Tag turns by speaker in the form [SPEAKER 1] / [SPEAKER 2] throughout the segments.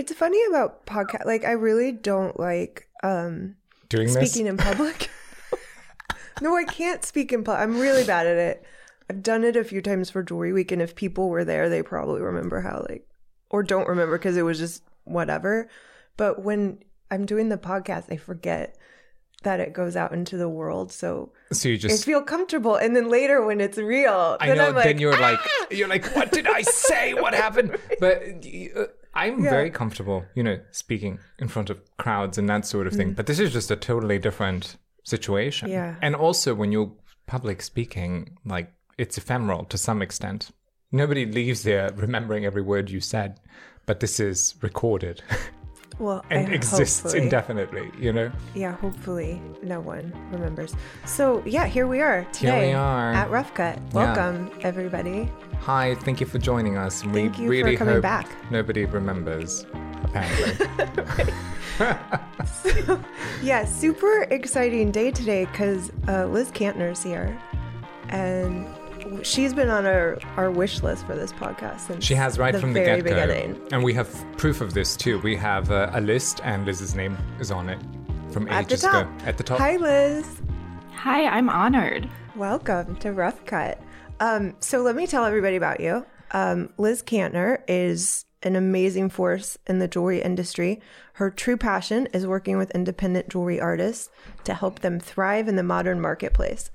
[SPEAKER 1] It's funny about podcast. Like, I really don't like um
[SPEAKER 2] Doing
[SPEAKER 1] speaking
[SPEAKER 2] this?
[SPEAKER 1] in public. no, I can't speak in public. I'm really bad at it. I've done it a few times for Jewelry Week, and if people were there, they probably remember how like, or don't remember because it was just whatever. But when I'm doing the podcast, I forget that it goes out into the world. So
[SPEAKER 2] So you
[SPEAKER 1] I
[SPEAKER 2] just.
[SPEAKER 1] feel comfortable, and then later when it's real,
[SPEAKER 2] I
[SPEAKER 1] then
[SPEAKER 2] know.
[SPEAKER 1] I'm like,
[SPEAKER 2] then you're like,
[SPEAKER 1] "Ah!"
[SPEAKER 2] you're like, what did I say? What happened? But uh, I'm
[SPEAKER 1] Yeah.
[SPEAKER 2] very comfortable, you know, speaking in front of crowds and that sort of thing. But this is just a totally different situation.
[SPEAKER 1] Mm. Yeah.
[SPEAKER 2] And also, when you're public speaking, like it's ephemeral to some extent. Nobody leaves there remembering every word you said, but this is recorded
[SPEAKER 1] well,
[SPEAKER 2] and
[SPEAKER 1] I-
[SPEAKER 2] exists indefinitely. You know.
[SPEAKER 1] Yeah, hopefully no one remembers. So yeah, here we are
[SPEAKER 2] Here
[SPEAKER 1] today
[SPEAKER 2] we are.
[SPEAKER 1] at Rough Cut. Welcome everybody.
[SPEAKER 2] Hi, thank you for joining us. We
[SPEAKER 1] Thank you for
[SPEAKER 2] really
[SPEAKER 1] coming
[SPEAKER 2] hope
[SPEAKER 1] back.
[SPEAKER 2] nobody remembers. Apparently.
[SPEAKER 1] Yeah, super exciting day today because uh, Liz Kantner's here, and she's been on our, our wish list for this podcast since
[SPEAKER 2] She has right
[SPEAKER 1] the
[SPEAKER 2] from the
[SPEAKER 1] very
[SPEAKER 2] get go.
[SPEAKER 1] beginning.
[SPEAKER 2] And we have proof of this too. We have uh, a list, and Liz's name is on it from
[SPEAKER 1] At the
[SPEAKER 2] ages
[SPEAKER 1] top.
[SPEAKER 2] ago. At the top.
[SPEAKER 1] Hi, Liz.
[SPEAKER 3] Hi, I'm honored.
[SPEAKER 1] Welcome to Rough Cut. Um, so let me tell everybody about you. Um, Liz Kantner is an amazing force in the jewelry industry. Her true passion is working with independent jewelry artists to help them thrive in the modern marketplace,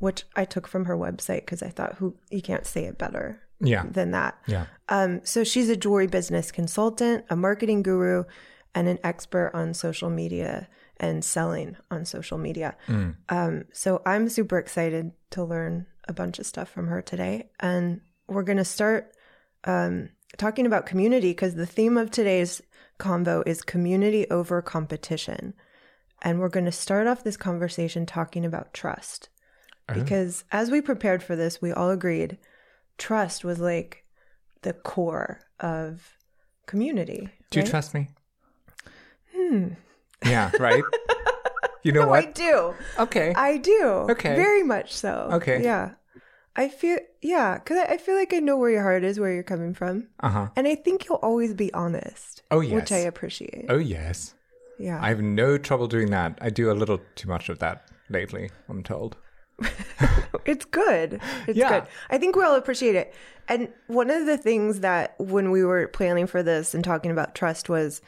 [SPEAKER 1] which I took from her website because I thought, who you can't say it better
[SPEAKER 2] Yeah.
[SPEAKER 1] than that.
[SPEAKER 2] Yeah.
[SPEAKER 1] Um, so she's a jewelry business consultant, a marketing guru, and an expert on social media and selling on social media. Um, so I'm super excited to learn a bunch of stuff from her today. And we're going to start um, talking about community because the theme of today's convo is community over competition. And we're going to start off this conversation talking about trust. Because as we prepared for this, we all agreed trust was like the core of community.
[SPEAKER 2] Do you trust me? Hmm. Yeah, right? You know
[SPEAKER 1] No, I do.
[SPEAKER 2] Okay.
[SPEAKER 1] I do.
[SPEAKER 2] Okay.
[SPEAKER 1] Very much so.
[SPEAKER 2] Okay.
[SPEAKER 1] Yeah. I feel, yeah, because I, I feel like I know where your heart is, where you're coming from.
[SPEAKER 2] Uh huh.
[SPEAKER 1] And I think you'll always be honest.
[SPEAKER 2] Oh, yes.
[SPEAKER 1] Which I appreciate.
[SPEAKER 2] Oh, yes.
[SPEAKER 1] yeah.
[SPEAKER 2] I have no trouble doing that. I do a little too much of that lately, I'm told.
[SPEAKER 1] It's good. It's
[SPEAKER 2] Yeah.
[SPEAKER 1] good. I think we'll appreciate it. And one of the things that when we were planning for this and talking about trust was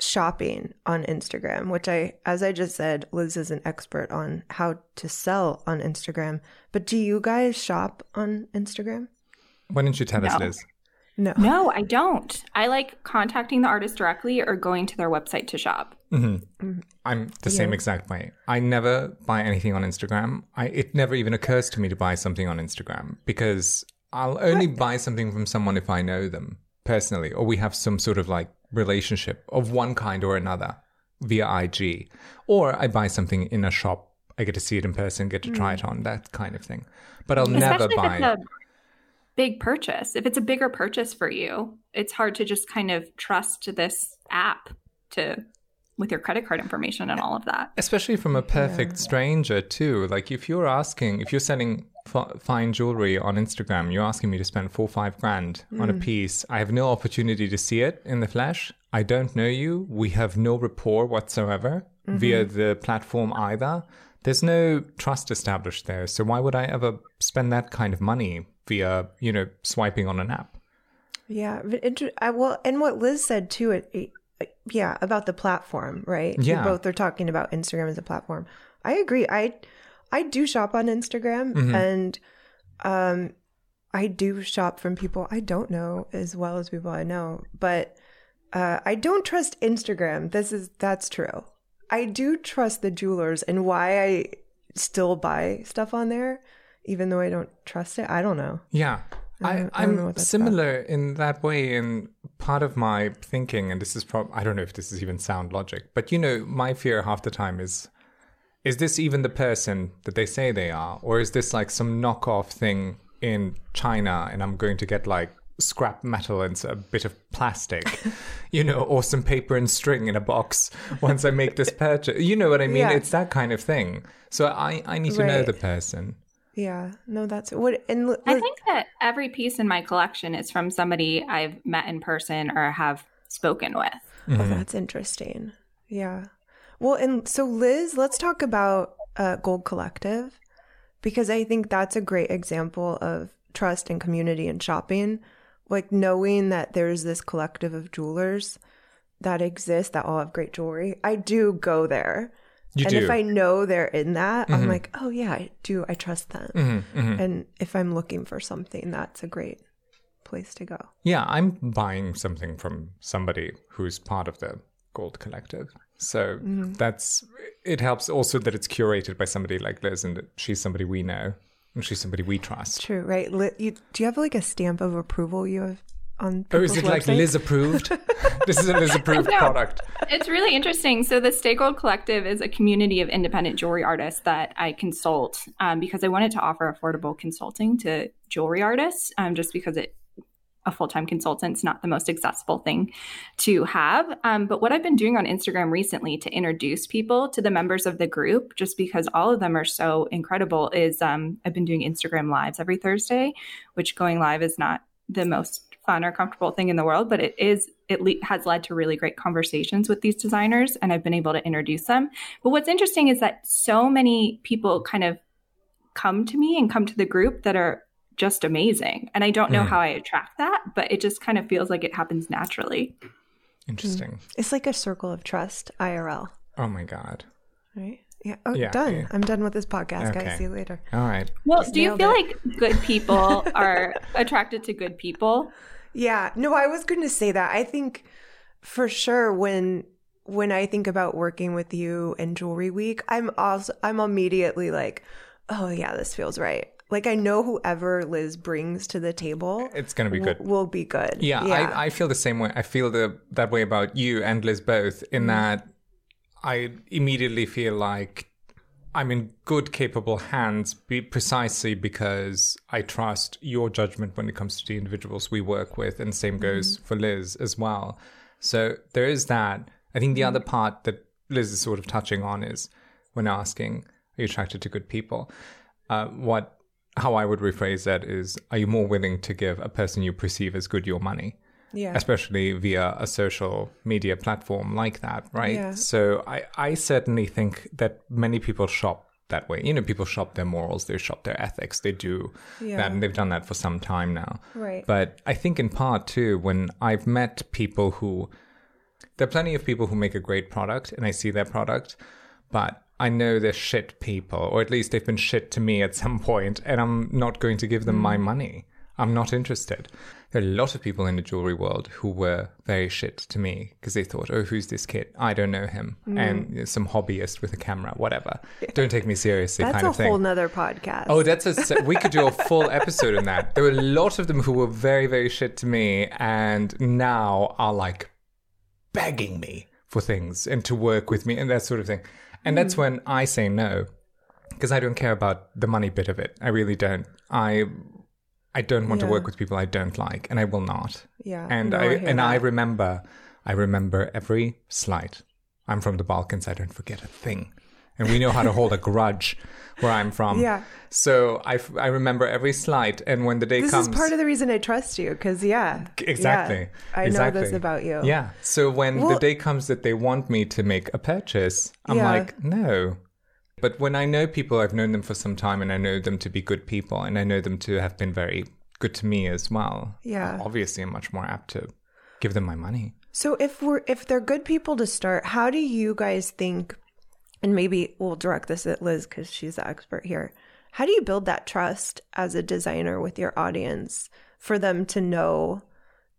[SPEAKER 1] shopping on Instagram, which I, as I just said, Liz is an expert on how to sell on Instagram. But do you guys shop on Instagram?
[SPEAKER 2] Why didn't you tell us, Liz?
[SPEAKER 1] No.
[SPEAKER 3] No, I don't. I like contacting the artist directly or going to their website to shop. Mm-hmm. Mm-hmm.
[SPEAKER 2] I'm the same exact way. I never buy anything on Instagram. I it never even occurs to me to buy something on Instagram because I'll only buy something from someone if I know them personally or we have some sort of like relationship of one kind or another via IG. Or I buy something in a shop, I get to see it in person, get to try mm. it on, that kind of thing. But I'll never buy
[SPEAKER 3] if it's a big purchase. If it's a bigger purchase for you, it's hard to just kind of trust this app to with your credit card information and all of that.
[SPEAKER 2] especially from a perfect stranger too. Like if you're asking if you're selling f- fine jewelry on instagram you're asking me to spend four five grand on a mm. piece. I have no opportunity to see it in the flesh. I don't know you. We have no rapport whatsoever mm-hmm. via the platform either. There's no trust established there. So why would i ever spend that kind of money via you know swiping on an app
[SPEAKER 1] Yeah. I, well, and what Liz said too, it, it, yeah, about the platform, right?
[SPEAKER 2] Yeah.
[SPEAKER 1] You both are talking about Instagram as a platform. I agree. I I do shop on Instagram
[SPEAKER 2] Mm-hmm.
[SPEAKER 1] and um I do shop from people I don't know as well as people I know, but uh I don't trust Instagram. This is that's true. I do trust the jewelers and why I still buy stuff on there even though I don't trust it. I don't know.
[SPEAKER 2] Yeah. I,
[SPEAKER 1] I don't know
[SPEAKER 2] I'm
[SPEAKER 1] what that's
[SPEAKER 2] similar in that way. In part of my thinking, and this is prob I don't know if this is even sound logic, but you know, my fear half the time is is this even the person that they say they are? Or is this like some knockoff thing in China and I'm going to get like scrap metal and a bit of plastic, you know, or some paper and string in a box once I make this purchase? You know what I mean?
[SPEAKER 1] Yeah.
[SPEAKER 2] It's that kind of thing. So I, I need to know the person.
[SPEAKER 1] Yeah. No, that's what and Liz-
[SPEAKER 3] I think that every piece in my collection is from somebody I've met in person or have spoken with.
[SPEAKER 1] Oh,
[SPEAKER 2] Mm-hmm.
[SPEAKER 1] that's interesting. Yeah. Well, and so Liz, let's talk about uh, Gold Collective because I think that's a great example of trust and community and shopping. Like knowing that there's this collective of jewelers that exist that all have great jewelry. I do go there.
[SPEAKER 2] You
[SPEAKER 1] and
[SPEAKER 2] do.
[SPEAKER 1] if I know they're in that, I'm mm-hmm. like, oh yeah, I do. I trust them.
[SPEAKER 2] Mm-hmm, mm-hmm,
[SPEAKER 1] And if I'm looking for something, that's a great place to go.
[SPEAKER 2] Yeah, I'm buying something from somebody who's part of the Gold Collective. So mm-hmm. that's it helps also that it's curated by somebody like Liz and that she's somebody we know and she's somebody we trust.
[SPEAKER 1] True, right? Li- you, do you have like a stamp of approval you have on?
[SPEAKER 2] Oh, is it
[SPEAKER 1] people's
[SPEAKER 2] like
[SPEAKER 1] websites?
[SPEAKER 2] Liz approved? this is a Liz approved
[SPEAKER 3] No.
[SPEAKER 2] product.
[SPEAKER 3] It's really interesting. So, the Stay Gold Collective is a community of independent jewelry artists that I consult um, because I wanted to offer affordable consulting to jewelry artists, um, just because it a full time consultant's not the most accessible thing to have. Um, but what I've been doing on Instagram recently to introduce people to the members of the group, just because all of them are so incredible, is um, I've been doing Instagram lives every Thursday, which going live is not the most fun or comfortable thing in the world, but it is it le- has led to really great conversations with these designers, and I've been able to introduce them. But what's interesting is that so many people kind of come to me and come to the group that are just amazing, and I don't know
[SPEAKER 2] Mm.
[SPEAKER 3] how I attract that, but it just kind of feels like it happens naturally.
[SPEAKER 2] Interesting.
[SPEAKER 1] It's like a circle of trust, IRL,
[SPEAKER 2] Oh my god.
[SPEAKER 1] right? Yeah. Oh,
[SPEAKER 2] Yeah,
[SPEAKER 1] done.
[SPEAKER 2] yeah.
[SPEAKER 1] I'm done with this podcast,
[SPEAKER 2] Okay.
[SPEAKER 1] guys. See you later.
[SPEAKER 2] All right.
[SPEAKER 3] Well,
[SPEAKER 1] Just
[SPEAKER 3] do you feel
[SPEAKER 1] it.
[SPEAKER 3] like good people are attracted to good people?
[SPEAKER 1] Yeah. No, I was going to say that. I think for sure when when I think about working with you in Jewelry Week, I'm also I'm immediately like, oh yeah, this feels right. Like I know whoever Liz brings to the table,
[SPEAKER 2] It's gonna be
[SPEAKER 1] will,
[SPEAKER 2] good.
[SPEAKER 1] will be good.
[SPEAKER 2] Yeah, I, I feel the same way. I feel the that way about you and Liz both, in mm-hmm. that I immediately feel like I'm in good, capable hands, be, precisely because I trust your judgment when it comes to the individuals we work with, and same goes for Liz as well. So there is that. I think the other part that Liz is sort of touching on is when asking, "Are you attracted to good people?" Uh, what how I would rephrase that is, "Are you more willing to give a person you perceive as good your money?"
[SPEAKER 1] Yeah.
[SPEAKER 2] especially via a social media platform like that, right?
[SPEAKER 1] Yeah.
[SPEAKER 2] So I, I certainly think that many people shop that way. You know, people shop their morals, they shop their ethics, they do
[SPEAKER 1] Yeah.
[SPEAKER 2] that, and they've done that for some time now.
[SPEAKER 1] Right.
[SPEAKER 2] But I think in part too, when I've met people who, there are plenty of people who make a great product, and I see their product, but I know they're shit people, or at least they've been shit to me at some point, and I'm not going to give them my mm. money. I'm not interested. There are a lot of people in the jewelry world who were very shit to me because they thought, oh, who's this kid? I don't know him. Mm. And you know, some hobbyist with a camera, whatever. Don't take me seriously
[SPEAKER 1] That's
[SPEAKER 2] kind
[SPEAKER 1] a
[SPEAKER 2] of thing.
[SPEAKER 1] whole nother podcast.
[SPEAKER 2] Oh, that's a. We could do a full episode on that. There were a lot of them who were very, very shit to me, and now are like begging me for things and to work with me and that sort of thing. And that's mm. when I say no, because I don't care about the money bit of it. I really don't. I, I don't want to work with people I don't like, and I will not.
[SPEAKER 1] yeah.
[SPEAKER 2] And
[SPEAKER 1] no,
[SPEAKER 2] I,
[SPEAKER 1] hear
[SPEAKER 2] and I remember, I remember every slight. I'm from the Balkans. I don't forget a thing, and we know how to hold a grudge where I'm from.
[SPEAKER 1] Yeah.
[SPEAKER 2] So I, f- I remember every slight, and when the day
[SPEAKER 1] This
[SPEAKER 2] comes,
[SPEAKER 1] is part of the reason I trust you because yeah,
[SPEAKER 2] exactly,
[SPEAKER 1] yeah, I
[SPEAKER 2] exactly.
[SPEAKER 1] know this about you.
[SPEAKER 2] Yeah. So when the day comes that they want me to make a purchase, I'm
[SPEAKER 1] Yeah.
[SPEAKER 2] like, no. But when I know people, I've known them for some time, and I know them to be good people, and I know them to have been very good to me as well.
[SPEAKER 1] Yeah.
[SPEAKER 2] Obviously, I'm much more apt to give them my money.
[SPEAKER 1] So if we're if they're good people to start, how do you guys think? And maybe we'll direct this at Liz because she's the expert here. How do you build that trust as a designer with your audience for them to know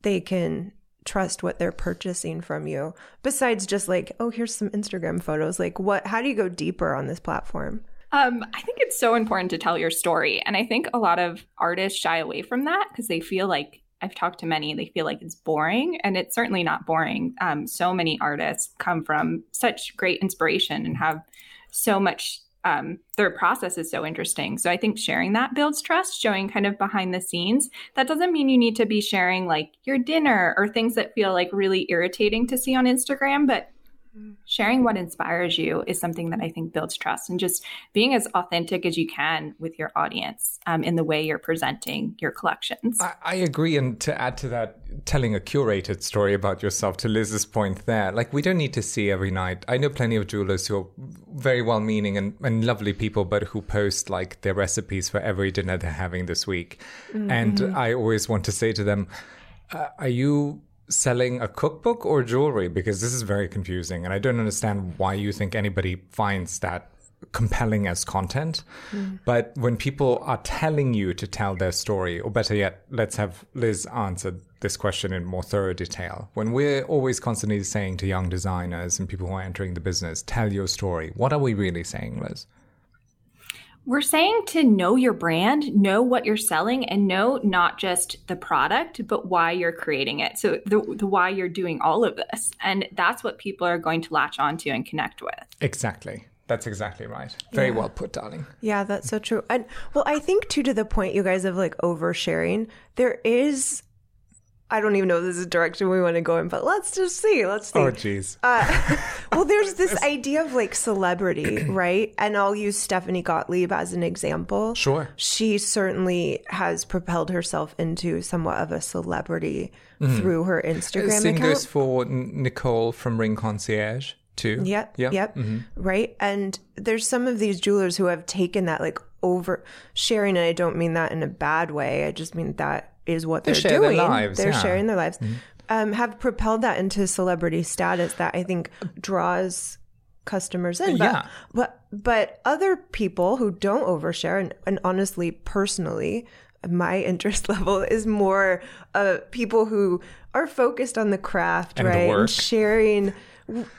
[SPEAKER 1] they can trust what they're purchasing from you? Besides just like, oh, here's some Instagram photos. Like, what? How do you go deeper on this platform?
[SPEAKER 3] Um, I think it's so important to tell your story. And I think a lot of artists shy away from that because they feel like I've talked to many, they feel like it's boring. And it's certainly not boring. Um, so many artists come from such great inspiration and have so much, um, their process is so interesting. So I think sharing that builds trust, showing kind of behind the scenes. That doesn't mean you need to be sharing like your dinner or things that feel like really irritating to see on Instagram, but sharing what inspires you is something that I think builds trust and just being as authentic as you can with your audience um, in the way you're presenting your collections.
[SPEAKER 2] I, I, agree. And to add to that, telling a curated story about yourself, to Liz's point there, like we don't need to see every night. I know plenty of jewelers who are very well meaning and, and lovely people, but who post like their recipes for every dinner they're having this week. Mm-hmm. And I always want to say to them, uh, are you selling a cookbook or jewelry? Because this is very confusing. And I don't understand why you think anybody finds that compelling as content. Mm. But when people are telling you to tell their story, or better yet, let's have Liz answer this question in more thorough detail. When we're always constantly saying to young designers and people who are entering the business, tell your story, what are we really saying, Liz?
[SPEAKER 3] We're saying to know your brand, know what you're selling, and know not just the product, but why you're creating it. So, the, the why you're doing all of this. And that's what people are going to latch onto and connect with.
[SPEAKER 2] Exactly. That's exactly right. Very yeah. well put, darling.
[SPEAKER 1] Yeah, that's so true. And well, I think too to the point you guys of like oversharing, there is I don't even know if this is the direction we want to go in, but let's just see. Let's see.
[SPEAKER 2] Oh, jeez. Uh,
[SPEAKER 1] well, there's this idea of like celebrity, right? And I'll use Stephanie Gottlieb as an example.
[SPEAKER 2] Sure.
[SPEAKER 1] She certainly has propelled herself into somewhat of a celebrity mm. through her Instagram
[SPEAKER 2] Same
[SPEAKER 1] account.
[SPEAKER 2] goes for Nicole from Ring Concierge too.
[SPEAKER 1] Yep. Yep. yep. Mm-hmm. Right. And there's some of these jewelers who have taken that like over sharing, and I don't mean that in a bad way. I just mean that is what they they're doing.
[SPEAKER 2] Lives,
[SPEAKER 1] they're
[SPEAKER 2] yeah.
[SPEAKER 1] sharing their lives. Mm-hmm. Um, have propelled that into celebrity status that I think draws customers in. But,
[SPEAKER 2] yeah.
[SPEAKER 1] But but other people who don't overshare, and, and honestly, personally, my interest level is more uh, people who are focused on the craft,
[SPEAKER 2] and
[SPEAKER 1] right,
[SPEAKER 2] and
[SPEAKER 1] sharing.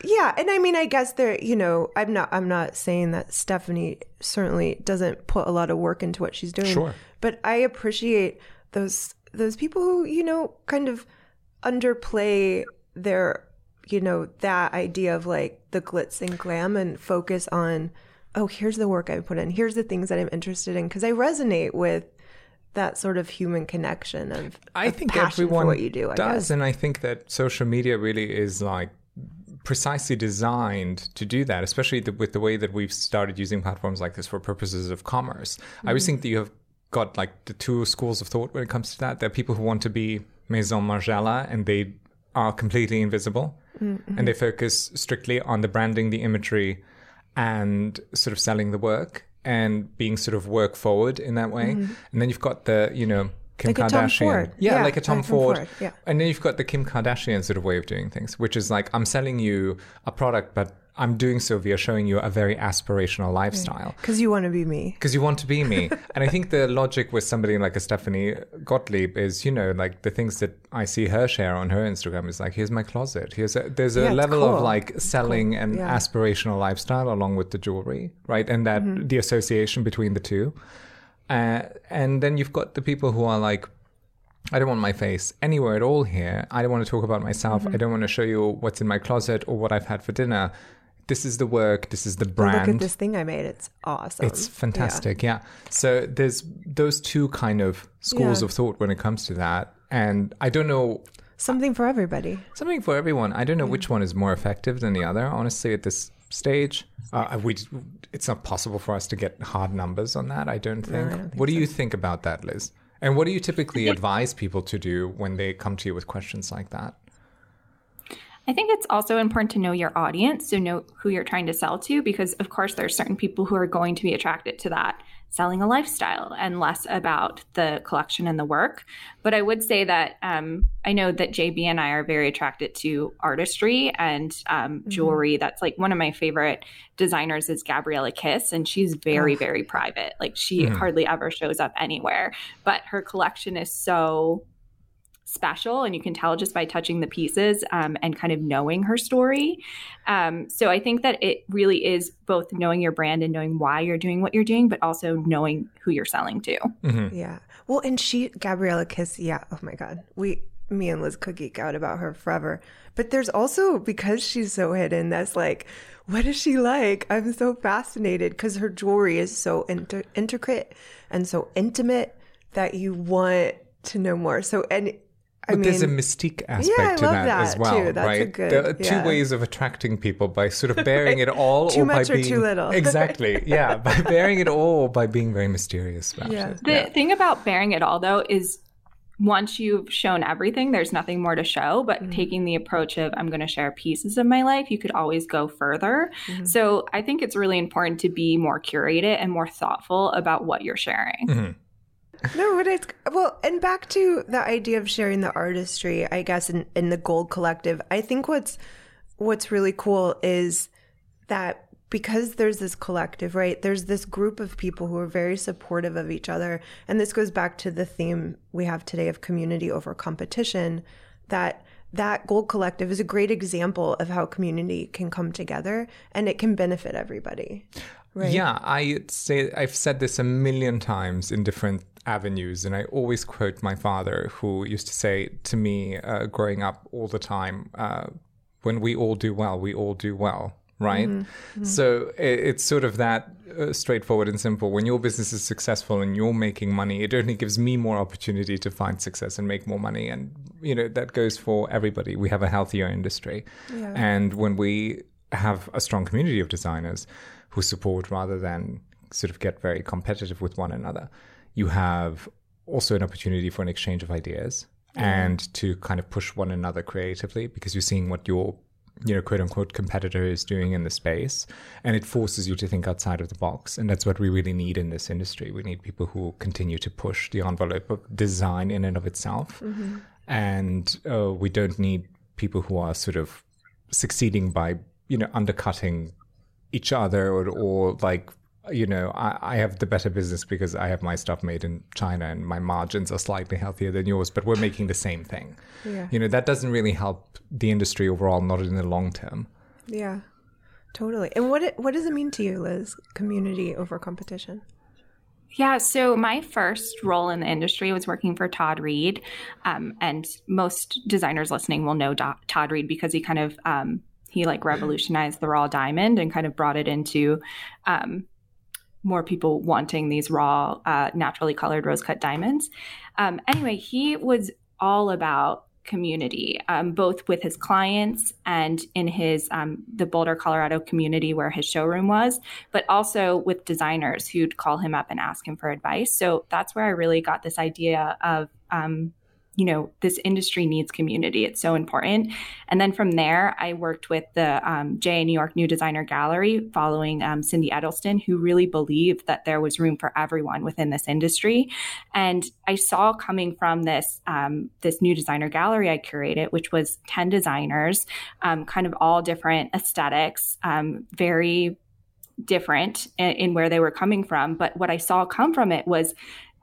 [SPEAKER 1] Yeah, and I mean, I guess there, you know, I'm not, I'm not saying that Stephanie certainly doesn't put a lot of work into what she's doing.
[SPEAKER 2] Sure.
[SPEAKER 1] But I appreciate those those people who you know kind of underplay their you know that idea of like the glitz and glam and focus on oh here's the work i put in here's the things that i'm interested in because i resonate with that sort of human connection of
[SPEAKER 2] i
[SPEAKER 1] of
[SPEAKER 2] think everyone
[SPEAKER 1] what you do I
[SPEAKER 2] does
[SPEAKER 1] guess.
[SPEAKER 2] and i think that social media really is like precisely designed to do that especially the, with the way that we've started using platforms like this for purposes of commerce mm-hmm. i always think that you have got like the two schools of thought when it comes to that. There are people who want to be Maison Margiela and they are completely invisible mm-hmm. and they focus strictly on the branding, the imagery, and sort of selling the work and being sort of work forward in that way. Mm-hmm. And then you've got the, you know, Kim
[SPEAKER 1] like
[SPEAKER 2] Kardashian.
[SPEAKER 1] Yeah,
[SPEAKER 2] yeah, like a Tom Ford.
[SPEAKER 1] Ford. Yeah.
[SPEAKER 2] And then you've got the Kim Kardashian sort of way of doing things, which is like I'm selling you a product, but I'm doing so via showing you a very aspirational lifestyle.
[SPEAKER 1] Because you want to be me.
[SPEAKER 2] Because you want to be me. and I think the logic with somebody like a Stephanie Gottlieb is, you know, like the things that I see her share on her Instagram is like, here's my closet. Here's a, there's a
[SPEAKER 1] yeah,
[SPEAKER 2] level
[SPEAKER 1] cool.
[SPEAKER 2] of like selling
[SPEAKER 1] cool.
[SPEAKER 2] and
[SPEAKER 1] yeah.
[SPEAKER 2] aspirational lifestyle along with the jewelry, right? And that mm-hmm. the association between the two. Uh, and then you've got the people who are like, I don't want my face anywhere at all here. I don't want to talk about myself. Mm-hmm. I don't want to show you what's in my closet or what I've had for dinner this is the work, this is the brand.
[SPEAKER 1] Look at this thing I made. It's awesome.
[SPEAKER 2] It's fantastic. Yeah. yeah. So there's those two kind of schools yeah. of thought when it comes to that. And I don't know.
[SPEAKER 1] Something for everybody.
[SPEAKER 2] Something for everyone. I don't know yeah. which one is more effective than the other, honestly, at this stage. Uh, we, it's not possible for us to get hard numbers on that, I don't think.
[SPEAKER 1] No, I don't think
[SPEAKER 2] what do you think about that, Liz? And what do you typically advise people to do when they come to you with questions like that?
[SPEAKER 3] I think it's also important to know your audience, so know who you're trying to sell to, because of course there's certain people who are going to be attracted to that selling a lifestyle and less about the collection and the work. But I would say that um, I know that JB and I are very attracted to artistry and um, mm-hmm. jewelry. That's like one of my favorite designers is Gabriella Kiss, and she's very, oh. very private. Like she mm-hmm. hardly ever shows up anywhere, but her collection is so special and you can tell just by touching the pieces um, and kind of knowing her story. Um, so i think that it really is both knowing your brand and knowing why you're doing what you're doing but also knowing who you're selling to.
[SPEAKER 2] Mm-hmm.
[SPEAKER 1] yeah. Well and she gabriella kiss yeah oh my god. We me and liz could geek out about her forever. But there's also because she's so hidden that's like what is she like? I'm so fascinated because her jewelry is so inter- intricate and so intimate that you want to know more. So and I
[SPEAKER 2] but
[SPEAKER 1] mean,
[SPEAKER 2] there's a mystique aspect
[SPEAKER 1] Yeah, I
[SPEAKER 2] to
[SPEAKER 1] love
[SPEAKER 2] that, as well,
[SPEAKER 1] too. That's a
[SPEAKER 2] right?
[SPEAKER 1] good-
[SPEAKER 2] there are two
[SPEAKER 1] yeah.
[SPEAKER 2] ways of attracting people by sort of baring it all,
[SPEAKER 1] Too
[SPEAKER 2] or
[SPEAKER 1] much
[SPEAKER 2] by
[SPEAKER 1] or
[SPEAKER 2] being
[SPEAKER 1] too little.
[SPEAKER 2] exactly, yeah, by baring it all, or by being very mysterious about
[SPEAKER 1] Yeah.
[SPEAKER 2] it.
[SPEAKER 3] The thing about baring it all, though, is once you've shown everything, there's nothing more to show. But mm-hmm. taking the approach of, I'm going to share pieces of my life, you could always go further. Mm-hmm. So I think it's really important to be more curated and more thoughtful about what you're sharing. Mm-hmm.
[SPEAKER 1] No, but it's well, and back to the idea of sharing the artistry, I guess in, in the Gold Collective. I think what's what's really cool is that because there's this collective, right? There's this group of people who are very supportive of each other. And this goes back to the theme we have today of community over competition, that that Gold Collective is a great example of how community can come together and it can benefit everybody. Right.
[SPEAKER 2] Yeah, I say I've said this a million times in different avenues, and I always quote my father, who used to say to me uh, growing up all the time, uh, "When we all do well, we all do well." Right. So it, it's sort of that uh, straightforward and simple. When your business is successful and you're making money, it only gives me more opportunity to find success and make more money. And, you know, that goes for everybody. We have a healthier industry. And when we have a strong community of designers who support rather than sort of get very competitive with one another, you have also an opportunity for an exchange of ideas and to kind of push one another creatively because you're seeing what your you know quote unquote competitor is doing in the space and it forces you to think outside of the box. And that's what we really need in this industry. We need people who continue to push the envelope of design in and of itself. And uh, we don't need people who are sort of succeeding by you know undercutting each other or, or like you know I, I have the better business because i have my stuff made in china and my margins are slightly healthier than yours but we're making the same thing
[SPEAKER 1] Yeah.
[SPEAKER 2] you know that doesn't really help the industry overall not in the long term
[SPEAKER 1] Yeah, totally. And what it, what does it mean to you, Liz? Community over competition.
[SPEAKER 3] Yeah, so my first role in the industry was working for Todd Reed. Um, and most designers listening will know Do- Todd Reed because he kind of um, he like revolutionized the raw diamond and kind of brought it into um, more people wanting these raw, uh, naturally colored rose cut diamonds. Um, anyway, he was all about community, um, both with his clients and in his um, the Boulder, Colorado community where his showroom was, but also with designers who'd call him up and ask him for advice. So that's where I really got this idea of. Um, you know, this industry needs community. It's so important. And then from there, I worked with the um, New York New Designer Gallery, following um, Cindy Edelstein, who really believed that there was room for everyone within this industry. And I saw coming from this um, this new designer gallery I curated, which was ten designers, um, kind of all different aesthetics, um, very different in, in where they were coming from. But what I saw come from it was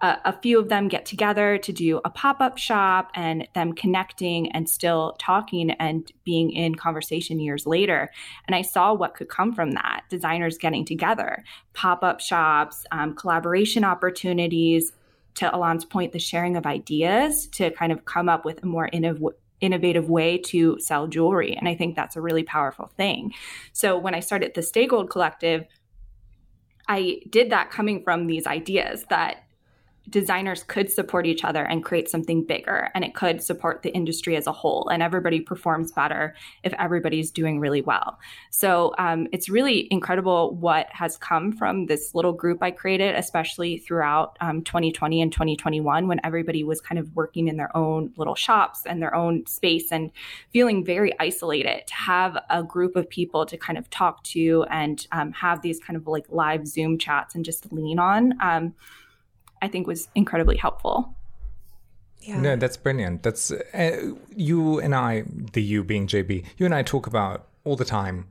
[SPEAKER 3] a few of them get together to do a pop-up shop and them connecting and still talking and being in conversation years later. And i saw what could come from that designers getting together pop-up shops um, collaboration opportunities. To Alain's point the sharing of ideas to kind of come up with a more innov- innovative way to sell jewelry. And i think that's a really powerful thing. So when i started the stay gold collective i did that coming from these ideas that designers could support each other and create something bigger and it could support the industry as a whole and everybody performs better if everybody's doing really well. So um, it's really incredible what has come from this little group i created especially throughout um, 2020 and 2021 when everybody was kind of working in their own little shops and their own space and feeling very isolated. To have a group of people to kind of talk to and um, have these kind of like live zoom chats and just lean on um, I think was incredibly helpful.
[SPEAKER 1] Yeah.
[SPEAKER 2] No, that's brilliant. That's uh, you and I, the you being JB, you and I talk about all the time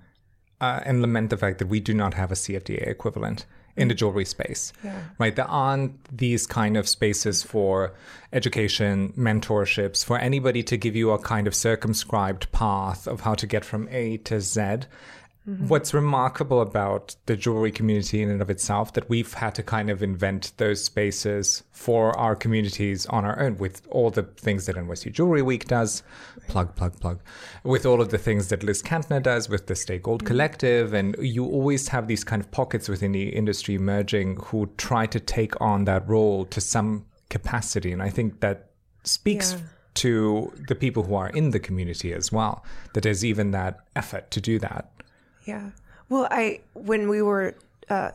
[SPEAKER 2] uh, and lament the fact that we do not have a CFDA equivalent in the jewelry space. yeah. Right? There aren't these kind of spaces for education, mentorships, for anybody to give you a kind of circumscribed path of how to get from A to Z. Mm-hmm. What's remarkable about the jewelry community in and of itself that we've had to kind of invent those spaces for our communities on our own with all the things that NYC Jewelry Week does, plug, plug, plug, with all of the things that Liz Kantner does with the Stay Gold mm-hmm. Collective. And you always have these kind of pockets within the industry emerging who try to take on that role to some capacity. And I think that speaks
[SPEAKER 1] Yeah.
[SPEAKER 2] to the people who are in the community as well. That there's even that effort to do that.
[SPEAKER 1] Yeah. Well, I when we were uh,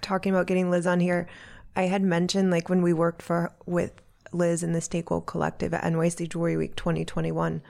[SPEAKER 1] talking about getting Liz on here, I had mentioned like when we worked for with Liz in the Stay Gold Collective at NYC Jewelry Week 2021,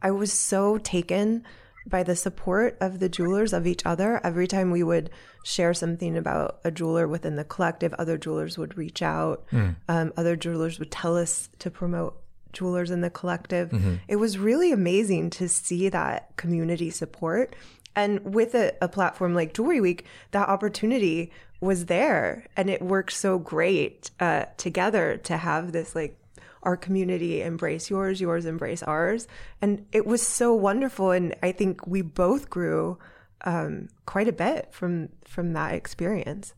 [SPEAKER 1] I was so taken by the support of the jewelers of each other. Every time we would share something about a jeweler within the collective, other jewelers would reach out. Mm. Um, other jewelers would tell us to promote jewelers in the collective. Mm-hmm. It was really amazing to see that community support. And with a, a platform like Jewelry Week, that opportunity was there and it worked so great uh, together to have this like our community embrace yours, yours embrace ours. And it was so wonderful. And I think we both grew um, quite a bit from from that experience.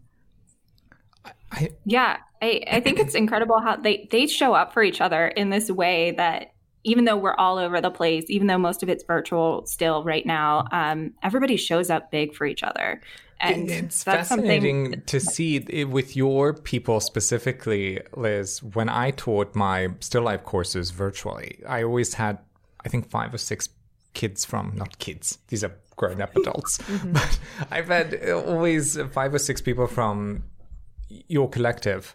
[SPEAKER 3] I, yeah, I, I think it's incredible how they, they show up for each other in this way that even though we're all over the place, even though most of it's virtual still right now, um, everybody shows up big for each other.
[SPEAKER 2] And it's fascinating to see it with your people specifically, Liz. When I taught my still life courses virtually, I always had, I think, five or six kids from, not kids, these are grown up adults, mm-hmm. but I've had always five or six people from your collective.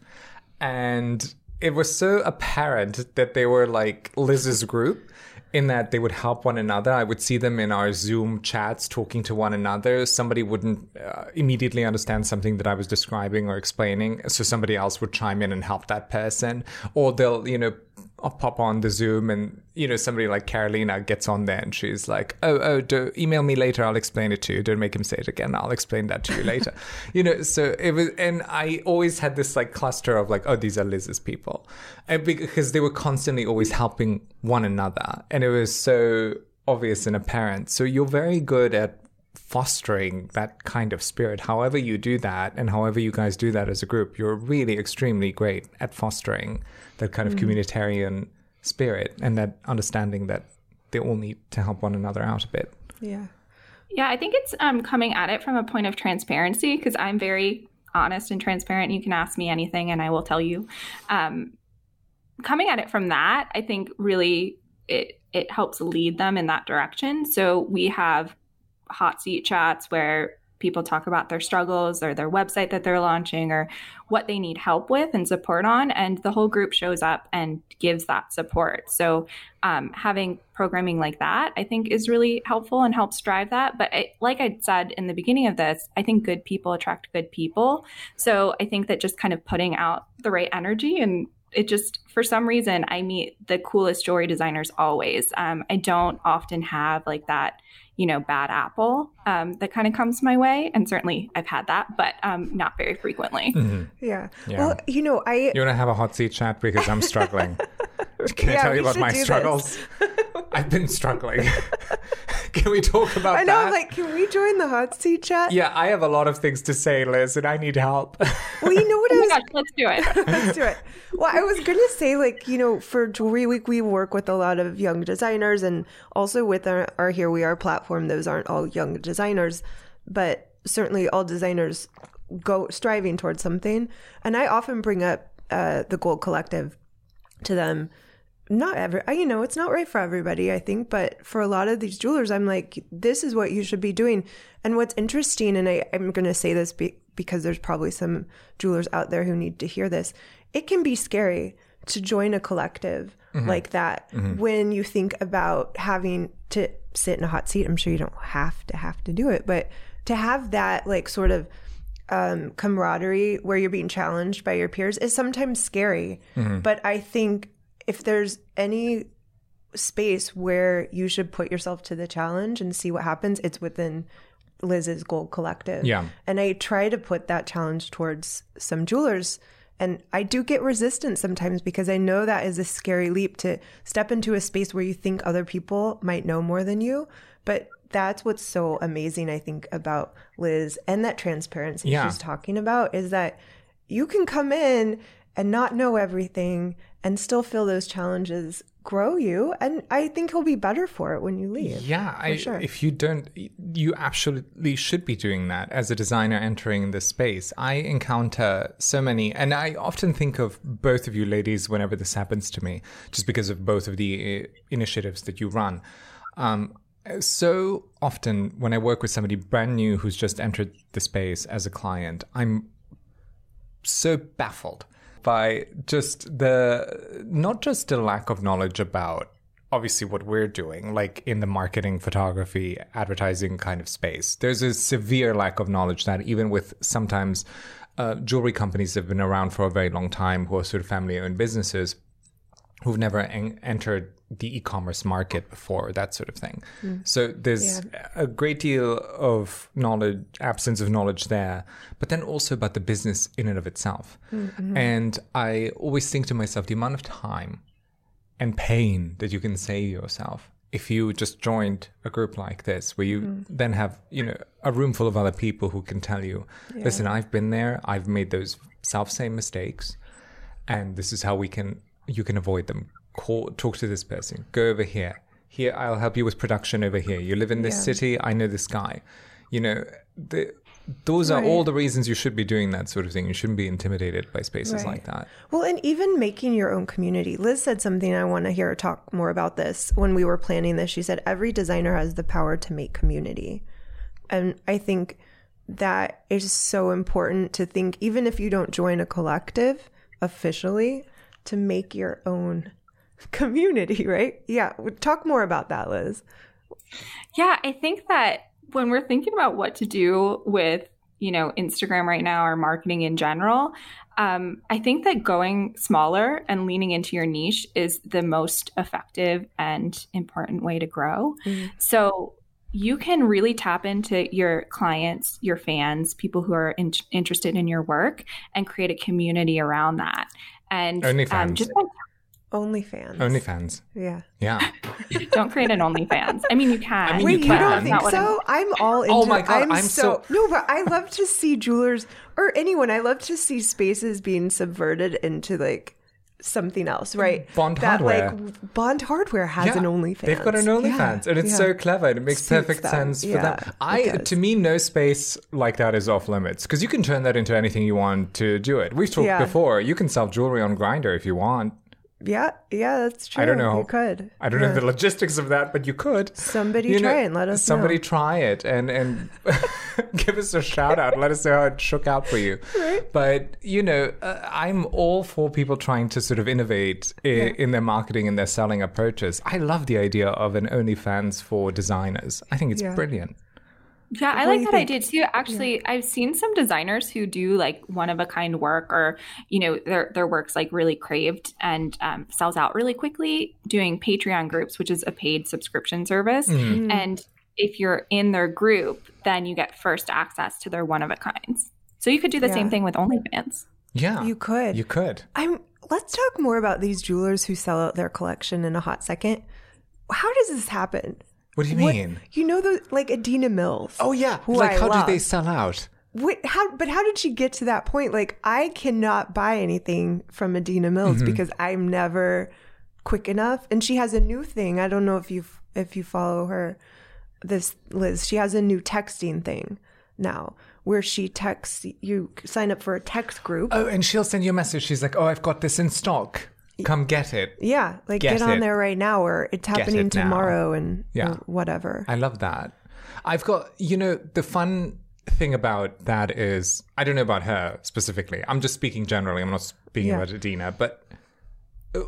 [SPEAKER 2] And it was so apparent that they were like Liz's group in that they would help one another. I would see them in our Zoom chats talking to one another. Somebody wouldn't uh, immediately understand something that I was describing or explaining, so somebody else would chime in and help that person, or they'll, you know, I'll pop on the Zoom and you know somebody like Carolina gets on there and she's like, "Oh, oh, do, email me later. I'll explain it to you. Don't make him say it again. I'll explain that to you later." you know, so it was, and I always had this like cluster of like, "Oh, these are Liz's people," and because they were constantly always helping one another, and it was so obvious and apparent. So you're very good at fostering that kind of spirit. However you do that, and however you guys do that as a group, you're really extremely great at fostering that kind of mm. communitarian spirit and that understanding that they all need to help one another out a bit.
[SPEAKER 1] Yeah.
[SPEAKER 3] Yeah, I think it's um, coming at it from a point of transparency because I'm very honest and transparent. You can ask me anything and I will tell you. Um, coming at it from that, I think really it it helps lead them in that direction. So we have hot seat chats where people talk about their struggles or their website that they're launching or what they need help with and support on and the whole group shows up and gives that support. So um, having programming like that i think is really helpful and helps drive that. But I, like i said in the beginning of this i think good people attract good people. So i think that just kind of putting out the right energy and it just for some reason i meet the coolest jewelry designers always. Um, i don't often have like that you know, bad apple um, that kind of comes my way. And certainly I've had that, but um, not very frequently.
[SPEAKER 1] Mm-hmm. Yeah. yeah. Well, you know, I.
[SPEAKER 2] You want to have a hot seat chat because I'm struggling. Can yeah, I tell you about my struggles? I've been struggling. can we talk about
[SPEAKER 1] I know,
[SPEAKER 2] that?
[SPEAKER 1] like, can we join the hot seat chat?
[SPEAKER 2] Yeah, I have a lot of things to say, Liz, and I need help.
[SPEAKER 1] well, you know what oh I was...
[SPEAKER 3] gosh, let's do it.
[SPEAKER 1] let's do it. Well, I was going to say, like, you know, for Jewelry Week, we work with a lot of young designers, and also with our, our Here We Are platform, those aren't all young designers, but certainly all designers go striving towards something. And I often bring up uh, the Gold Collective to them not ever you know it's not right for everybody i think but for a lot of these jewelers i'm like this is what you should be doing and what's interesting and I, i'm going to say this be, because there's probably some jewelers out there who need to hear this it can be scary to join a collective mm-hmm. like that mm-hmm. when you think about having to sit in a hot seat i'm sure you don't have to have to do it but to have that like sort of um, camaraderie where you're being challenged by your peers is sometimes scary mm-hmm. but i think if there's any space where you should put yourself to the challenge and see what happens, it's within Liz's Gold Collective.
[SPEAKER 2] Yeah.
[SPEAKER 1] And I try to put that challenge towards some jewelers. And I do get resistance sometimes because I know that is a scary leap to step into a space where you think other people might know more than you. But that's what's so amazing, I think, about Liz and that transparency yeah. she's talking about is that you can come in and not know everything and still feel those challenges grow you and i think you'll be better for it when you leave
[SPEAKER 2] yeah I, sure. if you don't you absolutely should be doing that as a designer entering this space. I encounter so many, and I often think of both of you ladies whenever this happens to me, just because of both of the uh, initiatives that you run. Um, so often when I work with somebody brand new who's just entered the space as a client, I'm so baffled by just the not just the lack of knowledge about obviously what we're doing, like in the marketing, photography, advertising kind of space. There's a severe lack of knowledge that even with sometimes uh, jewelry companies that have been around for a very long time, who are sort of family owned businesses, who've never en- entered the e-commerce market before, that sort of thing. Mm. So there's yeah. a great deal of knowledge, absence of knowledge there, but then also about the business in and of itself. Mm-hmm. And I always think to myself, the amount of time and pain that you can save yourself if you just joined a group like this where you mm. then have you know a room full of other people who can tell you yeah. listen i've been there i've made those self same mistakes and this is how we can you can avoid them call talk to this person go over here here i'll help you with production over here you live in this yeah. city i know this guy you know the those are all the reasons you should be doing that sort of thing. You shouldn't be intimidated by spaces right. like that.
[SPEAKER 1] Well, and even making your own community. Liz said something I want to hear her talk more about this when we were planning this. She said every designer has the power to make community. And I think that is so important to think, even if you don't join a collective officially, to make your own community, right? Yeah. Talk more about that, Liz.
[SPEAKER 3] Yeah, I think that when we're thinking about what to do with you know instagram right now or marketing in general um, i think that going smaller and leaning into your niche is the most effective and important way to grow mm-hmm. so you can really tap into your clients your fans people who are in- interested in your work and create a community around that and
[SPEAKER 2] um, just by
[SPEAKER 1] OnlyFans.
[SPEAKER 2] OnlyFans.
[SPEAKER 1] Yeah.
[SPEAKER 2] Yeah.
[SPEAKER 3] don't create an OnlyFans. I mean, you can. I mean,
[SPEAKER 1] Wait,
[SPEAKER 3] you,
[SPEAKER 1] you don't think so? I'm, I'm all oh into.
[SPEAKER 2] Oh my god, I'm,
[SPEAKER 1] I'm
[SPEAKER 2] so,
[SPEAKER 1] so no, but I love to see jewelers or anyone. I love to see spaces being subverted into like something else, right?
[SPEAKER 2] Bond
[SPEAKER 1] that,
[SPEAKER 2] Hardware.
[SPEAKER 1] Like Bond Hardware has
[SPEAKER 2] yeah,
[SPEAKER 1] an OnlyFans.
[SPEAKER 2] They've got an OnlyFans, yeah, and it's yeah. so clever. And it makes Suits perfect them. sense for them. I, to me, no space like that is off limits because you can turn that into anything you want to do it. We've talked before. You can sell jewelry on Grindr if you want.
[SPEAKER 1] Yeah, yeah, that's true. I
[SPEAKER 2] don't know.
[SPEAKER 1] You could.
[SPEAKER 2] I don't yeah. know the logistics of that, but you could.
[SPEAKER 1] Somebody you try know, it and let us know.
[SPEAKER 2] somebody
[SPEAKER 1] know.
[SPEAKER 2] try it and and give us a shout out. Let us know how it shook out for you.
[SPEAKER 1] Right.
[SPEAKER 2] But you know, uh, I'm all for people trying to sort of innovate I- yeah. in their marketing and their selling approaches. I love the idea of an OnlyFans for designers. I think it's yeah. brilliant.
[SPEAKER 3] Yeah, I like that think? idea too. Actually, yeah. I've seen some designers who do like one of a kind work, or you know, their their work's like really craved and um, sells out really quickly. Doing Patreon groups, which is a paid subscription service, mm. and if you're in their group, then you get first access to their one of a kinds. So you could do the yeah. same thing with OnlyFans.
[SPEAKER 2] Yeah,
[SPEAKER 1] you could.
[SPEAKER 2] You could.
[SPEAKER 1] I'm. Let's talk more about these jewelers who sell out their collection in a hot second. How does this happen?
[SPEAKER 2] What do you what, mean?
[SPEAKER 1] You know the like Adina Mills.
[SPEAKER 2] Oh yeah. Like I how love. do they sell out?
[SPEAKER 1] What, how, but how did she get to that point? Like, I cannot buy anything from Adina Mills mm-hmm. because I'm never quick enough. And she has a new thing. I don't know if you if you follow her, this Liz. She has a new texting thing now where she texts you sign up for a text group.
[SPEAKER 2] Oh, and she'll send you a message. She's like, "Oh, I've got this in stock." Come get it.
[SPEAKER 1] Yeah, like get, get on it. there right now, or it's happening it tomorrow, and yeah. whatever.
[SPEAKER 2] I love that. I've got you know the fun thing about that is I don't know about her specifically. I'm just speaking generally. I'm not speaking yeah. about Adina, but uh,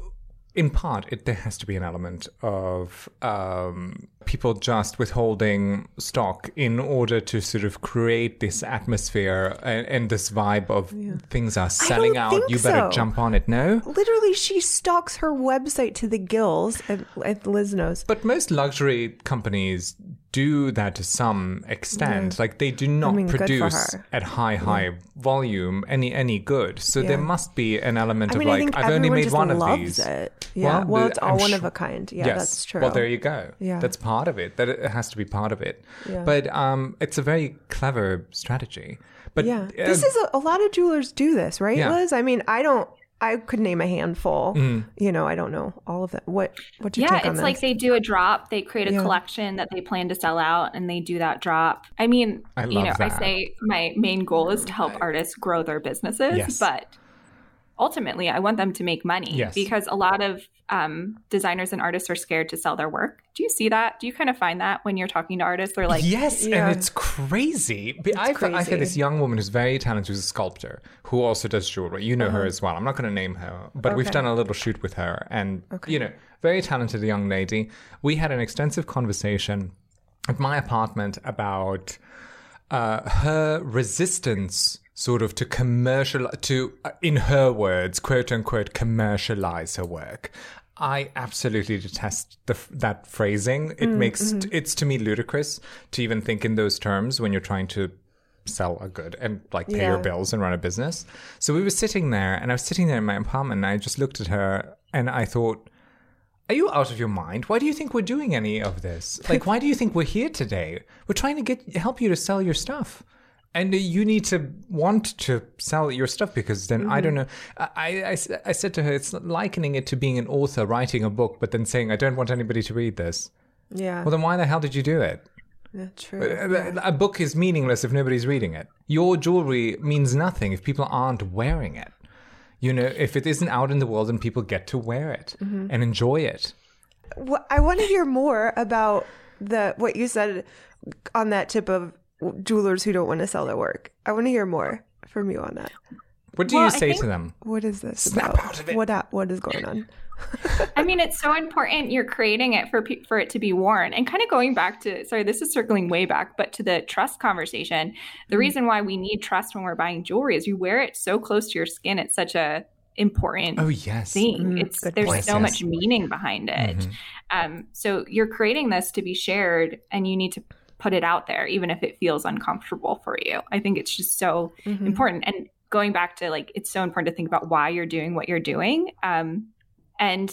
[SPEAKER 2] in part, it, there has to be an element of um, people just withholding stock in order to sort of create this atmosphere and, and this vibe of yeah. things are selling out. You better so. jump on it. No,
[SPEAKER 1] literally, she stocks her website to the gills, at, at Liz knows.
[SPEAKER 2] But most luxury companies do that to some extent. Yeah. Like they do not I mean, produce at high high yeah. volume any any good. So yeah. there must be an element I mean, of like I've only made one of these.
[SPEAKER 1] It. Yeah. Well, well it's all I'm one of a kind. Yeah, yes. that's true.
[SPEAKER 2] Well, there you go. Yeah, that's part of it. That it has to be part of it. Yeah. But um, it's a very clever strategy. But
[SPEAKER 1] yeah, uh, this is a, a, lot of jewelers do this, right, Liz? I mean, I don't I could name a handful.
[SPEAKER 2] Mm.
[SPEAKER 1] You know, I don't know all of that. What what do you
[SPEAKER 3] yeah,
[SPEAKER 1] take on
[SPEAKER 3] it's
[SPEAKER 1] this?
[SPEAKER 3] like they do a drop, they create a
[SPEAKER 1] Yeah.
[SPEAKER 3] collection that they plan to sell out, and they do that drop. I mean,
[SPEAKER 2] I
[SPEAKER 3] you
[SPEAKER 2] love
[SPEAKER 3] know, I say my main goal is to help artists grow their businesses,
[SPEAKER 2] Yes.
[SPEAKER 3] but ultimately, I want them to make money
[SPEAKER 2] Yes.
[SPEAKER 3] because a lot of um, designers and artists are scared to sell their work. Do you see that? Do you kind of find that when you're talking to artists? They're like,
[SPEAKER 2] yes,
[SPEAKER 1] Yeah.
[SPEAKER 2] and it's crazy. But I've, I've had this young woman who's very talented, who's a sculptor, who also does jewelry. You know her as well. I'm not going to name her, but we've
[SPEAKER 1] Uh-huh.
[SPEAKER 2] Done a little shoot with her, and
[SPEAKER 1] Okay.
[SPEAKER 2] you know, very talented young lady. We had an extensive conversation at my apartment about uh, her resistance sort of to commercial to uh, in her words quote unquote commercialize her work i absolutely detest the, that phrasing it makes it's to me ludicrous to even think in those terms when you're trying to sell a good and like pay your bills and run a business so we were sitting there and i was sitting there in my apartment and i just looked at her and i thought are you out of your mind? Why do you think we're doing any of this? Like, why do you think we're here today? We're trying to get help you to sell your stuff, and you need to want to sell your stuff because then I don't mm-hmm. know. I, I, I said to her, it's likening it to being an author writing a book, but then saying, I don't want anybody to read this.
[SPEAKER 1] yeah,
[SPEAKER 2] Well, then why the hell did you do it?
[SPEAKER 1] yeah, true.
[SPEAKER 2] Uh, a a book is meaningless if nobody's reading it. Your jewelry means nothing if people aren't wearing it. You know, if it isn't out in the world and people get to wear it mm-hmm. and enjoy it.
[SPEAKER 1] Well, I want to hear more about the what you said on that tip of jewelers who don't want to sell their work. I want to hear more from you on that.
[SPEAKER 2] What do
[SPEAKER 3] Well,
[SPEAKER 2] you say
[SPEAKER 3] think-
[SPEAKER 2] to them?
[SPEAKER 1] What is this
[SPEAKER 2] Snap
[SPEAKER 1] about?
[SPEAKER 2] out of it.
[SPEAKER 1] What a- what is going on?
[SPEAKER 3] I mean, it's so important. You're creating it for pe- for it to be worn, and kind of going back to sorry, this is circling way back, but to the trust conversation. The
[SPEAKER 1] Mm-hmm.
[SPEAKER 3] reason why we need trust when we're buying jewelry is you wear it so close to your skin. It's such a important
[SPEAKER 2] Oh yes.
[SPEAKER 3] thing.
[SPEAKER 1] Mm,
[SPEAKER 3] it's
[SPEAKER 1] good
[SPEAKER 3] there's
[SPEAKER 1] point.
[SPEAKER 3] so
[SPEAKER 2] Yes,
[SPEAKER 3] much meaning behind it.
[SPEAKER 2] Mhm.
[SPEAKER 3] Um, so you're creating this to be shared, and you need to put it out there, even if it feels uncomfortable for you. I think it's just so
[SPEAKER 1] Mhm.
[SPEAKER 3] important. And going back to like, it's so important to think about why you're doing what you're doing. Um, and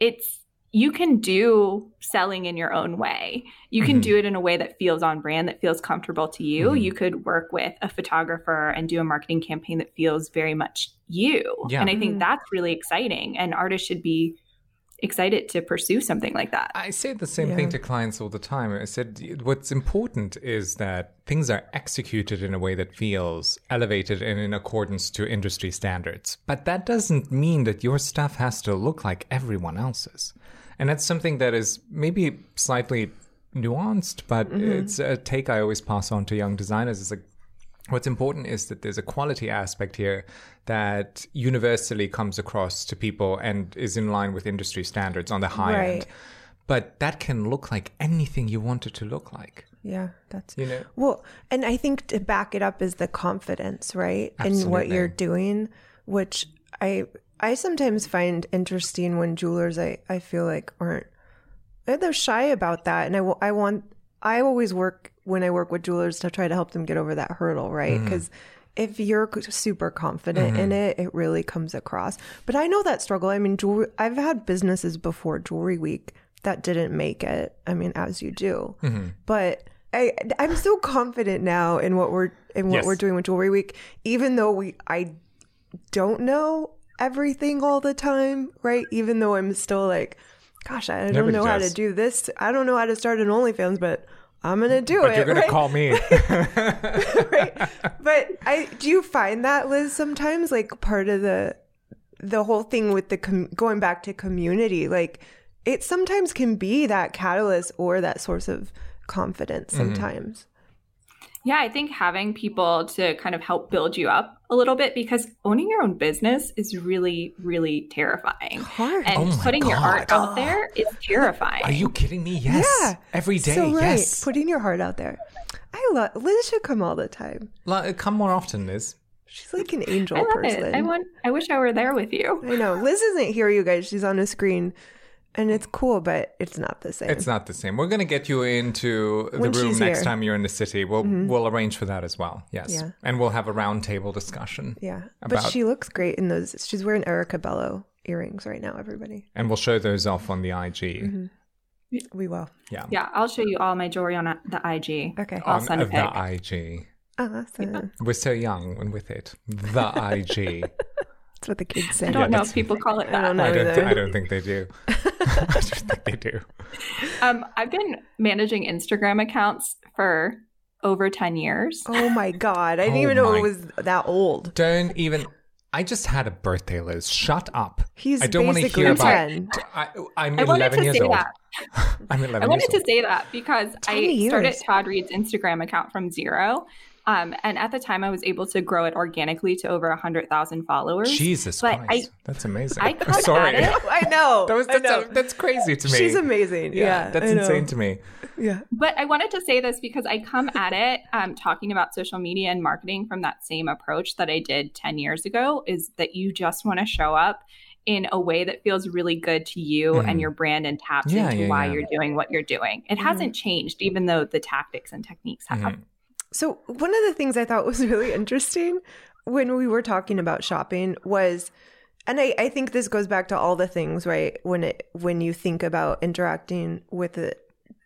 [SPEAKER 3] it's you can do selling in your own way. You can
[SPEAKER 2] Mhm.
[SPEAKER 3] do it in a way that feels on brand, that feels comfortable to you.
[SPEAKER 2] Mhm.
[SPEAKER 3] You could work with a photographer and do a marketing campaign that feels very much you.
[SPEAKER 2] Yeah.
[SPEAKER 3] And I think
[SPEAKER 1] Mhm.
[SPEAKER 3] that's really exciting. And artists should be excited to pursue something like that.
[SPEAKER 2] I say the same
[SPEAKER 1] Yeah.
[SPEAKER 2] thing to clients all the time. I said what's important is that things are executed in a way that feels elevated and in accordance to industry standards. But that doesn't mean that your stuff has to look like everyone else's. And that's something that is maybe slightly nuanced, but mm-hmm. it's a take I always pass on to young designers. Is like what's important is that there's a quality aspect here that universally comes across to people and is in line with industry standards on the high
[SPEAKER 1] Right.
[SPEAKER 2] end. But that can look like anything you want it to look like.
[SPEAKER 1] Yeah, that's
[SPEAKER 2] You know?
[SPEAKER 1] well, and I think to back it up is the confidence, right, in what you're doing, which I I sometimes find interesting when jewelers I I feel like aren't they're shy about that, and I I want I always work when I work with jewelers to try to help them get over that hurdle, right?
[SPEAKER 2] Mm-hmm.
[SPEAKER 1] Because if you're super confident in it, it really comes across. But I know that struggle. I mean, jewelry. I've had businesses before Jewelry Week that didn't make it. I mean, as you do,
[SPEAKER 2] Mm-hmm.
[SPEAKER 1] but I I'm so confident now in what we're in what
[SPEAKER 2] Yes.
[SPEAKER 1] we're doing with Jewelry Week, even though we I don't know everything all the time, right? Even though I'm still like, gosh, I don't
[SPEAKER 2] Nobody
[SPEAKER 1] know how to do this. I don't know how to start an OnlyFans, but I'm gonna do
[SPEAKER 2] But
[SPEAKER 1] it.
[SPEAKER 2] you're going
[SPEAKER 1] right?
[SPEAKER 2] to call me.
[SPEAKER 1] right? But I do you find that Liz sometimes like part of the the whole thing with the com- going back to community, like it sometimes can be that catalyst or that source of confidence
[SPEAKER 2] Mm-hmm.
[SPEAKER 1] Sometimes.
[SPEAKER 3] Yeah, I think having people to kind of help build you up a little bit because owning your own business is really, really terrifying.
[SPEAKER 1] Hard.
[SPEAKER 3] And
[SPEAKER 2] Oh my
[SPEAKER 3] putting your art out there is terrifying.
[SPEAKER 2] Are you kidding me? Yes.
[SPEAKER 1] Yeah.
[SPEAKER 2] Every day.
[SPEAKER 1] so right,
[SPEAKER 2] Yes.
[SPEAKER 1] putting your heart out there. I love Liz should come all the time.
[SPEAKER 2] Like, uh, come more often, Liz.
[SPEAKER 1] She's like an angel
[SPEAKER 3] I love
[SPEAKER 1] person.
[SPEAKER 3] it. I want. I wish I were there with you.
[SPEAKER 1] I know. Liz isn't here, you guys. She's on a screen. And it's cool, but it's not the same.
[SPEAKER 2] It's not the same. We're going to get you into the
[SPEAKER 1] When
[SPEAKER 2] room next
[SPEAKER 1] here. Mm-hmm.
[SPEAKER 2] time you're in the city. We'll we'll arrange for that as well. Yes.
[SPEAKER 1] Yeah.
[SPEAKER 2] And we'll have a roundtable discussion.
[SPEAKER 1] yeah. But she looks great in those. She's wearing Erica Bello earrings right now, everybody.
[SPEAKER 2] And we'll show those off on the IG.
[SPEAKER 1] Mm-hmm. We will.
[SPEAKER 2] Yeah.
[SPEAKER 3] Yeah, I'll show you all my jewelry on the IG.
[SPEAKER 1] Okay.
[SPEAKER 3] I'll
[SPEAKER 2] On
[SPEAKER 3] send
[SPEAKER 2] the
[SPEAKER 3] pic.
[SPEAKER 2] IG.
[SPEAKER 1] Awesome.
[SPEAKER 2] We're so young and with it. The IG.
[SPEAKER 1] That's what the kids say.
[SPEAKER 3] I don't
[SPEAKER 2] Yeah,
[SPEAKER 3] know if people call it
[SPEAKER 1] I
[SPEAKER 3] that.
[SPEAKER 1] don't know
[SPEAKER 2] I don't,
[SPEAKER 1] either.
[SPEAKER 2] I don't think they do. I don't think they do.
[SPEAKER 3] Um, I've been managing Instagram accounts for over 10 years.
[SPEAKER 1] Oh my god! I didn't
[SPEAKER 2] Oh
[SPEAKER 1] even know
[SPEAKER 2] my-
[SPEAKER 1] it was that old.
[SPEAKER 2] Don't even. I just had a birthday, Liz. Shut up.
[SPEAKER 1] He's
[SPEAKER 2] I don't want to
[SPEAKER 1] basically
[SPEAKER 2] hear about.
[SPEAKER 1] 10.
[SPEAKER 2] I, I'm
[SPEAKER 3] I wanted
[SPEAKER 2] 11
[SPEAKER 3] to
[SPEAKER 2] years
[SPEAKER 3] say
[SPEAKER 2] old.
[SPEAKER 3] that.
[SPEAKER 2] I'm 11
[SPEAKER 3] I wanted to
[SPEAKER 2] old.
[SPEAKER 3] say that because I started
[SPEAKER 1] years.
[SPEAKER 3] Todd Reed's Instagram account from zero. Um, and at the time, I was able to grow it organically to over 100,000 followers.
[SPEAKER 2] Jesus
[SPEAKER 3] But I-
[SPEAKER 2] Christ, that's amazing.
[SPEAKER 3] I come
[SPEAKER 2] Sorry,
[SPEAKER 3] it-
[SPEAKER 1] I know.
[SPEAKER 2] that was
[SPEAKER 1] I
[SPEAKER 2] that's,
[SPEAKER 1] know.
[SPEAKER 2] that's crazy to me.
[SPEAKER 1] She's amazing. Yeah,
[SPEAKER 2] that's
[SPEAKER 1] I know.
[SPEAKER 2] insane to me.
[SPEAKER 1] Yeah.
[SPEAKER 3] But I wanted to say this because I come at it um, talking about social media and marketing from that same approach that I did 10 years ago is that you just want to show up in a way that feels really good to you
[SPEAKER 2] Mhm.
[SPEAKER 3] and your brand and taps
[SPEAKER 2] Yeah,
[SPEAKER 3] into
[SPEAKER 2] yeah,
[SPEAKER 3] why
[SPEAKER 2] yeah.
[SPEAKER 3] you're doing what you're doing. It
[SPEAKER 1] Mhm.
[SPEAKER 3] hasn't changed, even though the tactics and techniques have.
[SPEAKER 2] Mhm.
[SPEAKER 1] So one of the things I thought was really interesting when we were talking about shopping was and I, I think this goes back to all the things, right? When it when you think about interacting with the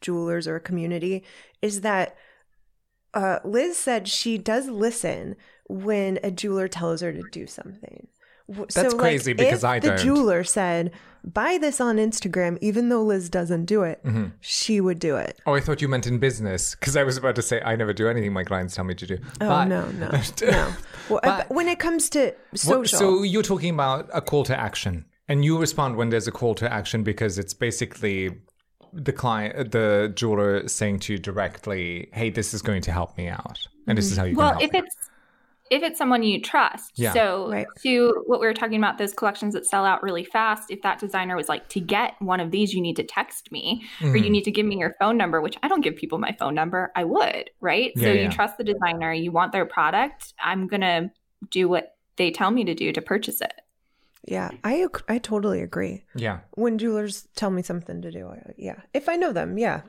[SPEAKER 1] jewelers or a community, is that uh, Liz said she does listen when a jeweler tells her to do something. W-
[SPEAKER 2] That's crazy because
[SPEAKER 1] if
[SPEAKER 2] I
[SPEAKER 1] the
[SPEAKER 2] don't.
[SPEAKER 1] jeweler said, "Buy this on Instagram," even though Liz doesn't do it,
[SPEAKER 2] Mm-hmm.
[SPEAKER 1] she would do it.
[SPEAKER 2] Oh, I thought you meant in business because I was about to say I never do anything my clients tell me to do.
[SPEAKER 1] Oh
[SPEAKER 2] But-
[SPEAKER 1] no, no, no. Well,
[SPEAKER 2] But-
[SPEAKER 1] when it comes to
[SPEAKER 2] What-
[SPEAKER 1] social,
[SPEAKER 2] so you're talking about a call to action, and you respond when there's a call to action because it's basically the client, the jeweler, saying to you directly, "Hey, this is going to help me out, and this is how you
[SPEAKER 3] Well,
[SPEAKER 2] can
[SPEAKER 3] if
[SPEAKER 2] help." me."
[SPEAKER 3] It's if it's someone you trust.
[SPEAKER 2] Yeah.
[SPEAKER 3] So
[SPEAKER 1] Right.
[SPEAKER 3] to what we were talking about, those collections that sell out really fast, if that designer was like, to get one of these, you need to text me or
[SPEAKER 2] Mm-hmm.
[SPEAKER 3] you need to give me your phone number, which I don't give people my phone number. I would, right? so
[SPEAKER 2] Yeah,
[SPEAKER 3] you trust the designer, you want their product. I'm gonna do what they tell me to do to purchase it.
[SPEAKER 1] yeah, I I totally agree.
[SPEAKER 2] yeah,
[SPEAKER 1] When jewelers tell me something to do, I, yeah, if I know them, yeah,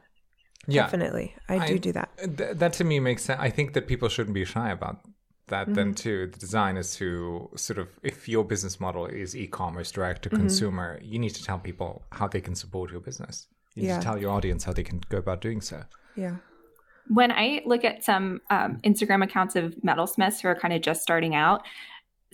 [SPEAKER 2] yeah,
[SPEAKER 1] definitely, I do
[SPEAKER 2] I-
[SPEAKER 1] do that.
[SPEAKER 2] Th- that to me makes sense. I think that people shouldn't be shy about that. Then
[SPEAKER 1] Mm-hmm.
[SPEAKER 2] too, the design is to sort of if your business model is e-commerce, direct
[SPEAKER 1] Mm-hmm.
[SPEAKER 2] to consumer, you need to tell people how they can support your business. You need
[SPEAKER 1] Yeah.
[SPEAKER 2] to tell your audience how they can go about doing so.
[SPEAKER 1] Yeah,
[SPEAKER 3] when I look at some um, Instagram accounts of metalsmiths who are kind of just starting out,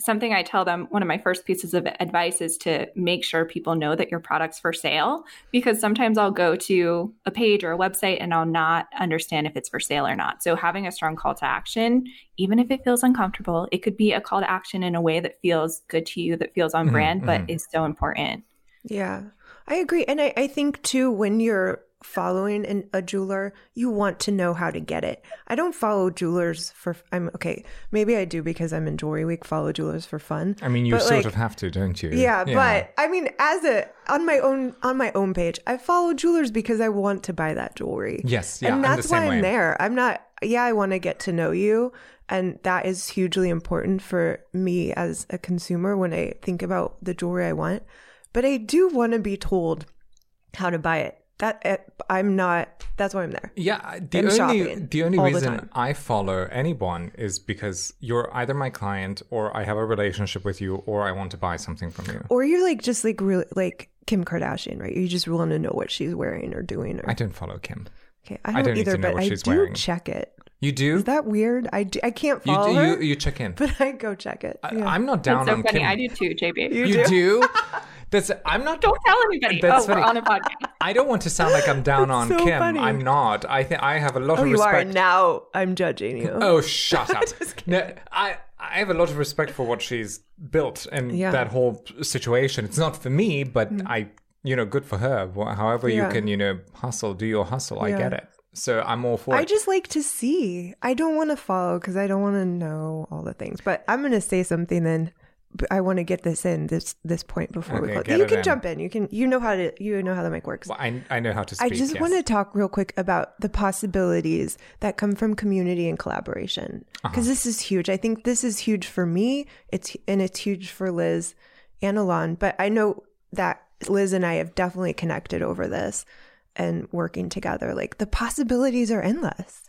[SPEAKER 3] something I tell them, one of my first pieces of advice is to make sure people know that your product's for sale. Because sometimes I'll go to a page or a website and I'll not understand if it's for sale or not. So having a strong call to action, even if it feels uncomfortable, it could be a call to action in a way that feels good to you, that feels on
[SPEAKER 2] Mhm,
[SPEAKER 3] brand, but
[SPEAKER 2] mhm.
[SPEAKER 3] is so important.
[SPEAKER 1] yeah, I agree, and I I think too when you're following an, a jeweler, you want to know how to get it. I don't follow jewelers for I'm okay. Maybe I do because I'm in Jewelry Week. Follow jewelers for fun.
[SPEAKER 2] I mean, you
[SPEAKER 1] But,
[SPEAKER 2] sort
[SPEAKER 1] like,
[SPEAKER 2] of have to, don't you?
[SPEAKER 1] Yeah, but I mean, as a on my own on my own page, I follow jewelers because I want to buy that jewelry.
[SPEAKER 2] Yes, yeah, I'm
[SPEAKER 1] and that's why I'm
[SPEAKER 2] way.
[SPEAKER 1] there. I'm not. Yeah, I want to get to know you, and that is hugely important for me as a consumer when I think about the jewelry I want. But I do want to be told how to buy it. That eh, I'm not. That's why I'm there.
[SPEAKER 2] Yeah, the
[SPEAKER 1] and
[SPEAKER 2] only the only
[SPEAKER 1] all the
[SPEAKER 2] reason. I follow anyone is because you're either my client or I have a relationship with you or I want to buy something from you.
[SPEAKER 1] Or you're like just like really like Kim Kardashian, right? You just want to know what she's wearing or doing. Or
[SPEAKER 2] I don't follow Kim.
[SPEAKER 1] okay, I don't,
[SPEAKER 2] don't need
[SPEAKER 1] either, but I do
[SPEAKER 2] wearing.
[SPEAKER 1] check it.
[SPEAKER 2] You do?
[SPEAKER 1] Is that weird? I, do, I can't
[SPEAKER 2] you, do-
[SPEAKER 1] her,
[SPEAKER 2] you you check in.
[SPEAKER 1] but I go check it.
[SPEAKER 2] I,
[SPEAKER 1] Yeah.
[SPEAKER 2] I'm not
[SPEAKER 3] That's
[SPEAKER 2] down
[SPEAKER 3] so
[SPEAKER 2] on
[SPEAKER 3] funny.
[SPEAKER 2] Kim.
[SPEAKER 3] I do too, JB.
[SPEAKER 1] You
[SPEAKER 2] You
[SPEAKER 1] do?
[SPEAKER 2] do? That's I'm not
[SPEAKER 3] Don't tell anybody.
[SPEAKER 2] That's
[SPEAKER 3] oh, we're
[SPEAKER 2] funny.
[SPEAKER 3] on a podcast.
[SPEAKER 2] I don't want to sound like I'm down on
[SPEAKER 1] so
[SPEAKER 2] Kim.
[SPEAKER 1] funny.
[SPEAKER 2] I'm not. I think I have a lot
[SPEAKER 1] oh,
[SPEAKER 2] of respect.
[SPEAKER 1] you are now. I'm judging you.
[SPEAKER 2] Oh, shut up! no, I I have a lot of respect for what she's built and
[SPEAKER 1] Yeah. Mm.
[SPEAKER 2] that whole situation. It's not for me, but I, you know, good for her. However,
[SPEAKER 1] Yeah.
[SPEAKER 2] you can, you know, hustle, do your hustle. I get it. So I'm all for
[SPEAKER 1] I
[SPEAKER 2] it.
[SPEAKER 1] just like to see. I don't want to follow because I don't want to know all the things. But I'm going to say something then. I want to get this in this this point before we
[SPEAKER 2] Okay,
[SPEAKER 1] close. You can
[SPEAKER 2] in.
[SPEAKER 1] jump in. You can. You know how to. You know how the mic works.
[SPEAKER 2] Well, I I know how to
[SPEAKER 1] I just
[SPEAKER 2] yes.
[SPEAKER 1] want to talk real quick about the possibilities that come from community and collaboration
[SPEAKER 2] Uh-huh.
[SPEAKER 1] because this is huge. I think this is huge for me. It's and it's huge for Liz and Alain. But I know that Liz and I have definitely connected over this and working together. Like the possibilities are endless.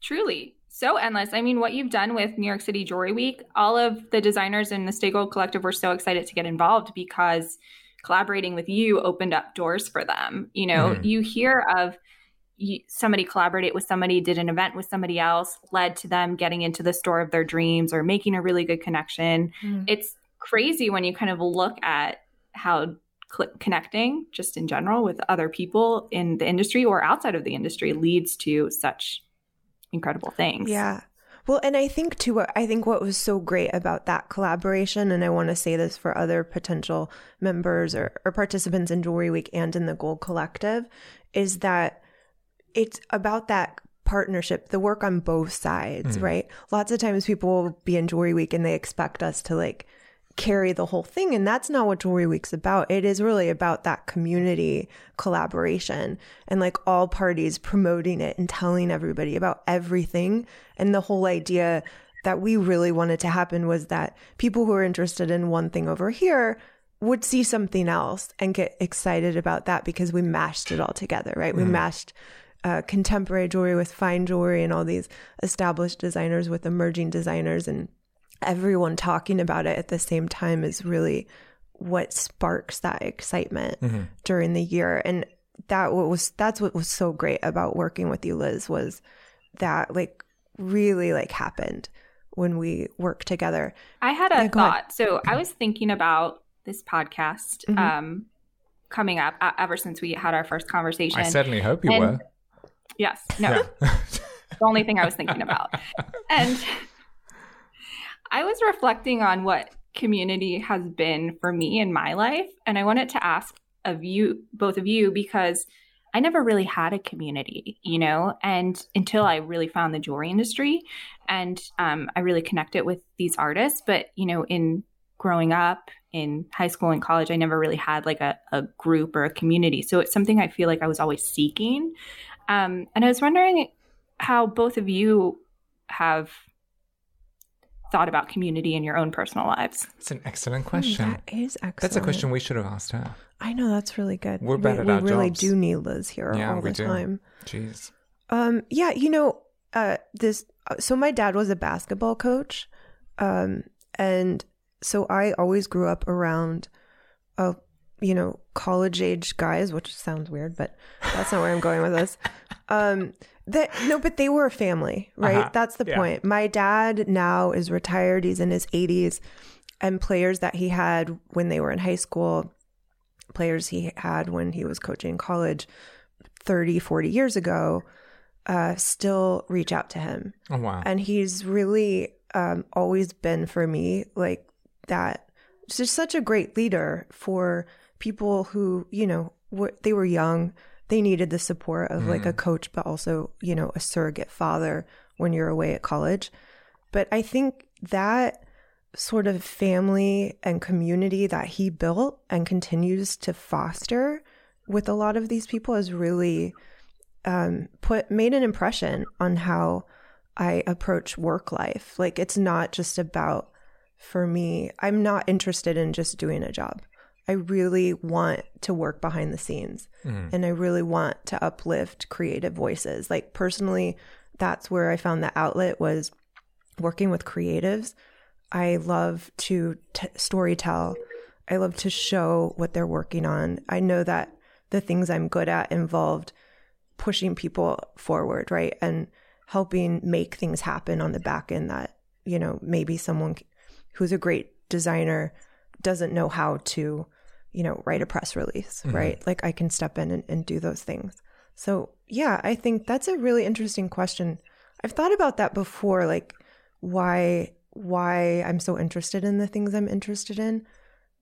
[SPEAKER 3] Truly. So endless. I mean, what you've done with New York City Jewelry Week, all of the designers in the Stay Gold Collective were so excited to get involved because collaborating with you opened up doors for them. You know,
[SPEAKER 2] Mhm.
[SPEAKER 3] you hear of you, somebody collaborated with somebody, did an event with somebody else, led to them getting into the store of their dreams or making a really good connection. Mm. It's crazy when you kind of look at how cl- connecting just in general with other people in the industry or outside of the industry leads to such incredible things.
[SPEAKER 1] Yeah. Well, and I think too, I think what was so great about that collaboration, and I want to say this for other potential members or, or participants in Jewelry Week and in the Gold Collective, is that it's about that partnership, the work on both sides, mm-hmm. right? Lots of times people will be in Jewelry Week and they expect us to like carry the whole thing. And that's not what Jewelry Week's about. It is really about that community collaboration and like all parties promoting it and telling everybody about everything. And the whole idea that we really wanted to happen was that people who are interested in one thing over here would see something else and get excited about that because we mashed it all together, right? Mm. We mashed uh, contemporary jewelry with fine jewelry and all these established designers with emerging designers and everyone talking about it at the same time is really what sparks that excitement mm-hmm. during the year and that was that's what was so great about working with you liz was that like really like happened when we worked together
[SPEAKER 3] i had a yeah, thought ahead. so i was thinking about this podcast mm-hmm. um coming up uh, ever since we had our first conversation i
[SPEAKER 2] certainly hope you and, were
[SPEAKER 3] yes no yeah. the only thing i was thinking about and I was reflecting on what community has been for me in my life. And I wanted to ask of you, both of you, because I never really had a community, you know, and until I really found the jewelry industry and um, I really connected with these artists. But, you know, in growing up in high school and college, I never really had like a, a group or a community. So it's something I feel like I was always seeking. Um, and I was wondering how both of you have thought about community in your own personal lives?
[SPEAKER 2] It's an excellent question.
[SPEAKER 1] That is excellent.
[SPEAKER 2] That's a question we should have asked her.
[SPEAKER 1] I know that's really good.
[SPEAKER 2] We're bad
[SPEAKER 1] we,
[SPEAKER 2] at
[SPEAKER 1] we
[SPEAKER 2] our
[SPEAKER 1] really
[SPEAKER 2] jobs.
[SPEAKER 1] do need Liz here yeah, all the do. time.
[SPEAKER 2] Jeez.
[SPEAKER 1] Um. Yeah. You know. Uh. This. Uh, so my dad was a basketball coach. Um. And so I always grew up around, uh, you know, college age guys, which sounds weird, but that's not where I'm going with this. Um no, but they were a family, right? Uh-huh. That's the yeah. point. My dad now is retired. He's in his 80s, and players that he had when they were in high school, players he had when he was coaching college 30, 40 years ago, uh, still reach out to him.
[SPEAKER 2] Oh, wow.
[SPEAKER 1] And he's really um, always been for me like that. Just such a great leader for people who, you know, were, they were young they needed the support of mm. like a mm. coach, but also, you know, a surrogate father when you're away at college. But I think that sort of family and community that he built and continues to foster with a lot of these people has really um, put made an impression on how I approach work life. Like it's not just about for me. I'm not interested in just doing a job. I really want to work behind the scenes mm. and I really want to uplift creative voices. Like personally, that's where I found the outlet was working with creatives. I love to t- story tell. I love to show what they're working on. I know that the things I'm good at involved pushing people forward, right? And helping make things happen on the back end that, you know, maybe someone who's a great designer doesn't know how to you know, write a press release, mm-hmm. right? Like I can step in and, and do those things. So, yeah, I think that's a really interesting question. I've thought about that before, like why why I'm so interested in the things I'm interested in.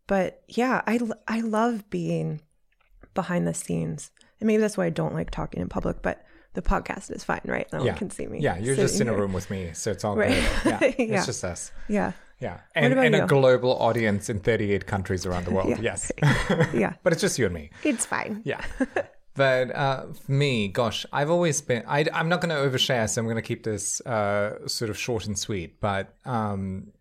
[SPEAKER 1] But yeah, I I love being behind the scenes. And maybe that's why I don't like talking in public, but the podcast is fine, right? No yeah. one can see me.
[SPEAKER 2] Yeah, you're just in here. a room with me, so it's all right. good. Yeah, yeah, it's just us.
[SPEAKER 1] Yeah.
[SPEAKER 2] Yeah, and, and a global audience in 38 countries around the world. yeah. Yes.
[SPEAKER 1] yeah.
[SPEAKER 2] but it's just you and me.
[SPEAKER 1] It's fine.
[SPEAKER 2] Yeah. But uh, for me, gosh, I've always been. I, am not going to overshare, so I'm going to keep this uh, sort of short and sweet. But um,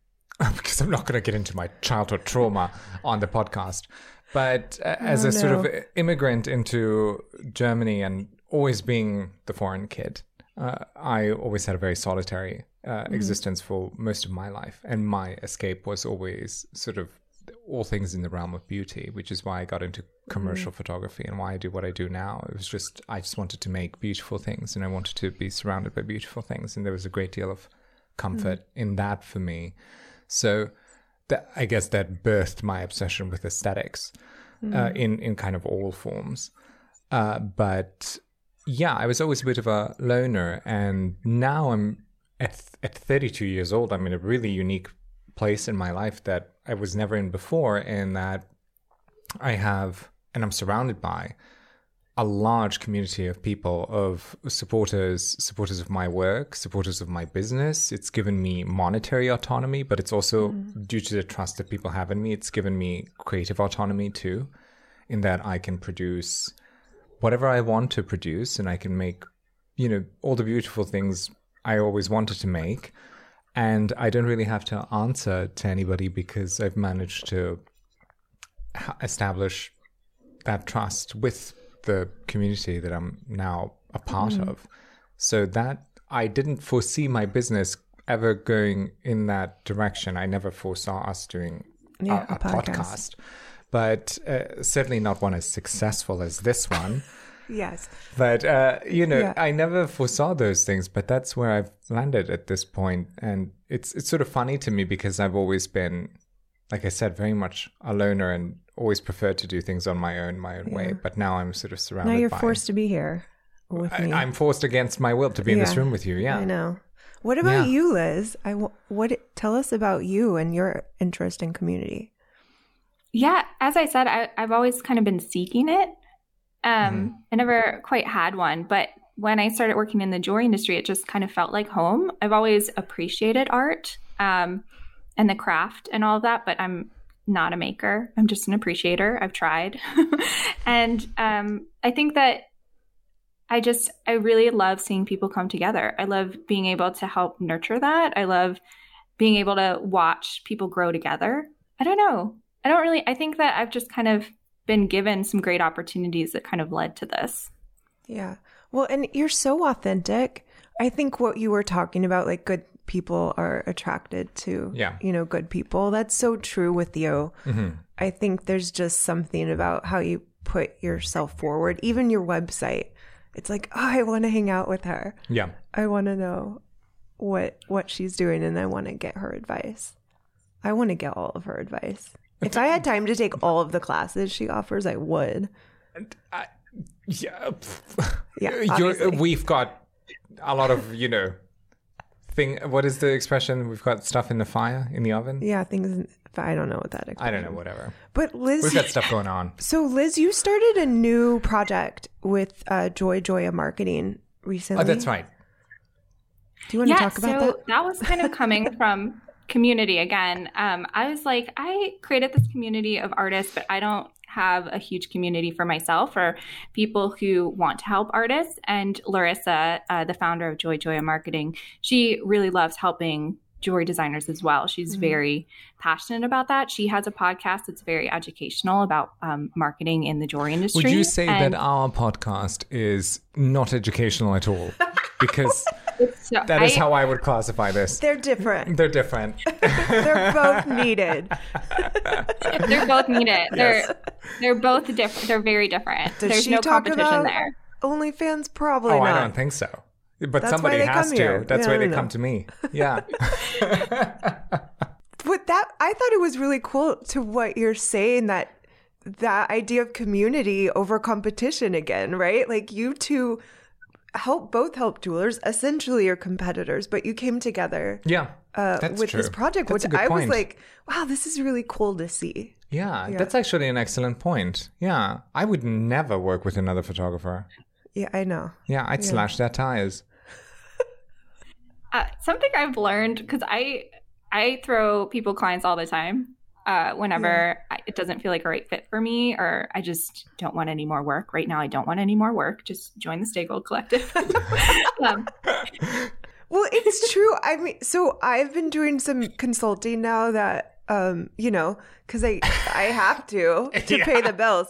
[SPEAKER 2] because I'm not going to get into my childhood trauma on the podcast. But uh, as oh, a no. sort of immigrant into Germany and always being the foreign kid, uh, I always had a very solitary uh, mm-hmm. existence for most of my life, and my escape was always sort of all things in the realm of beauty, which is why I got into commercial mm. photography and why I do what I do now. It was just I just wanted to make beautiful things and I wanted to be surrounded by beautiful things, and there was a great deal of comfort mm. in that for me. So that I guess that birthed my obsession with aesthetics uh, in in kind of all forms. Uh, but yeah, I was always a bit of a loner, and now I'm at at 32 years old. I'm in a really unique place in my life that I was never in before, in that I have and I'm surrounded by a large community of people of supporters supporters of my work supporters of my business it's given me monetary autonomy but it's also mm. due to the trust that people have in me it's given me creative autonomy too in that i can produce whatever i want to produce and i can make you know all the beautiful things i always wanted to make and i don't really have to answer to anybody because i've managed to establish that trust with the community that I'm now a part mm. of. So that I didn't foresee my business ever going in that direction. I never foresaw us doing yeah, a, a, a podcast. podcast. but uh, certainly not one as successful as this one.
[SPEAKER 1] yes.
[SPEAKER 2] But, uh, you know, yeah. I never foresaw those things, but that's where I've landed at this point. And it's, it's sort of funny to me because I've always been, like I said, very much a loner and always preferred to do things on my own, my own yeah. way. But now I'm sort of surrounded.
[SPEAKER 1] Now you're
[SPEAKER 2] by,
[SPEAKER 1] forced to be here with I, me.
[SPEAKER 2] I'm forced against my will to be yeah. in this room with you. Yeah,
[SPEAKER 1] I know. What about yeah. you, Liz? I what tell us about you and your interest in community.
[SPEAKER 3] Yeah, as I said, I, have always kind of been seeking it. Um, mm. I never quite had one, but when I started working in the jewelry industry, it just kind of felt like home. I've always appreciated art um, and the craft and all of that, but I'm not a maker. I'm just an appreciator. I've tried. and um, I think that I just, I really love seeing people come together. I love being able to help nurture that. I love being able to watch people grow together. I don't know. I don't really, I think that I've just kind of been given some great opportunities that kind of led to this.
[SPEAKER 1] Yeah. Well, and you're so authentic. I think what you were talking about, like good people are attracted to yeah. you know good people that's so true with you mm-hmm. i think there's just something about how you put yourself forward even your website it's like oh i want to hang out with her
[SPEAKER 2] yeah
[SPEAKER 1] i want to know what what she's doing and i want to get her advice i want to get all of her advice if i had time to take all of the classes she offers i would I,
[SPEAKER 2] yeah yeah we've got a lot of you know thing. What is the expression? We've got stuff in the fire in the oven.
[SPEAKER 1] Yeah, things. I don't know what that.
[SPEAKER 2] I don't know. Whatever.
[SPEAKER 1] But Liz,
[SPEAKER 2] we've got stuff going on.
[SPEAKER 1] So Liz, you started a new project with uh, Joy Joya Marketing recently.
[SPEAKER 2] Oh, that's right.
[SPEAKER 1] Do you want yeah, to talk about so that?
[SPEAKER 3] That was kind of coming from community again. Um, I was like, I created this community of artists, but I don't have a huge community for myself or people who want to help artists. And Larissa, uh, the founder of Joy Joya Marketing, she really loves helping jewelry designers as well. She's mm-hmm. very passionate about that. She has a podcast that's very educational about um, marketing in the jewelry industry.
[SPEAKER 2] Would you say and that our podcast is not educational at all? Because so, that is I, how I would classify this.
[SPEAKER 1] They're different.
[SPEAKER 2] They're different.
[SPEAKER 1] they're both needed.
[SPEAKER 3] they're both needed. They're they're both different. They're very different. Does There's no competition there.
[SPEAKER 1] OnlyFans probably
[SPEAKER 2] oh,
[SPEAKER 1] not.
[SPEAKER 2] I don't think so. But That's somebody has to. Here. That's yeah, why they know. come to me. Yeah.
[SPEAKER 1] but that I thought it was really cool to what you're saying that that idea of community over competition again, right? Like you two help both help jewelers essentially are competitors but you came together
[SPEAKER 2] yeah
[SPEAKER 1] uh, with true. this project that's which i point. was like wow this is really cool to see.
[SPEAKER 2] Yeah, yeah, that's actually an excellent point. Yeah i would never work with another photographer.
[SPEAKER 1] Yeah i know.
[SPEAKER 2] Yeah i'd yeah. slash their tires.
[SPEAKER 3] Uh, something i've learned because i i throw people clients all the time uh, whenever yeah. it doesn't feel like a right fit for me or I just don't want any more work. Right now, I don't want any more work. Just join the Stay Gold Collective. um.
[SPEAKER 1] Well, it's true. I mean, so I've been doing some consulting now that, um, you know, because I I have to to yeah. pay the bills.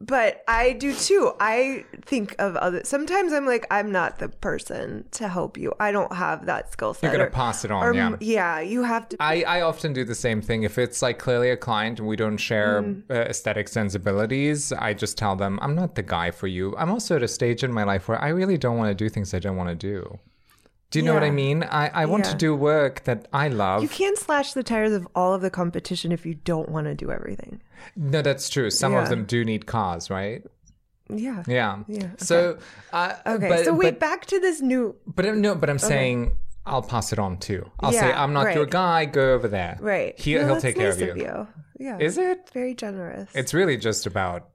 [SPEAKER 1] But I do too. I think of other. Sometimes I'm like, I'm not the person to help you. I don't have that skill set.
[SPEAKER 2] You're gonna
[SPEAKER 1] or-
[SPEAKER 2] pass it on,
[SPEAKER 1] or,
[SPEAKER 2] yeah.
[SPEAKER 1] yeah. You have to.
[SPEAKER 2] I, I often do the same thing. If it's like clearly a client and we don't share
[SPEAKER 1] Mm.
[SPEAKER 2] uh, aesthetic sensibilities, I just tell them, I'm not the guy for you. I'm also at a stage in my life where I really don't want to do things I don't want to do. Do you know what I mean? I, I want to do work that I love.
[SPEAKER 1] you can't slash the tires of all of the competition if you don't want to do everything.
[SPEAKER 2] no, that's true. Some of them do need cars, right?
[SPEAKER 1] Yeah.
[SPEAKER 2] Yeah.
[SPEAKER 1] Yeah,
[SPEAKER 2] So, uh,
[SPEAKER 1] Okay.
[SPEAKER 2] but,
[SPEAKER 1] so wait,
[SPEAKER 2] but,
[SPEAKER 1] back to this new.
[SPEAKER 2] but I'm- no, but I'm saying I'll pass it on too. I'll say I'm not your guy. Go over there.
[SPEAKER 1] Right.
[SPEAKER 2] He,
[SPEAKER 1] No,
[SPEAKER 2] he'll take care
[SPEAKER 1] nice
[SPEAKER 2] of you.
[SPEAKER 1] Yeah.
[SPEAKER 2] Is it?
[SPEAKER 1] Very generous.
[SPEAKER 2] It's really just about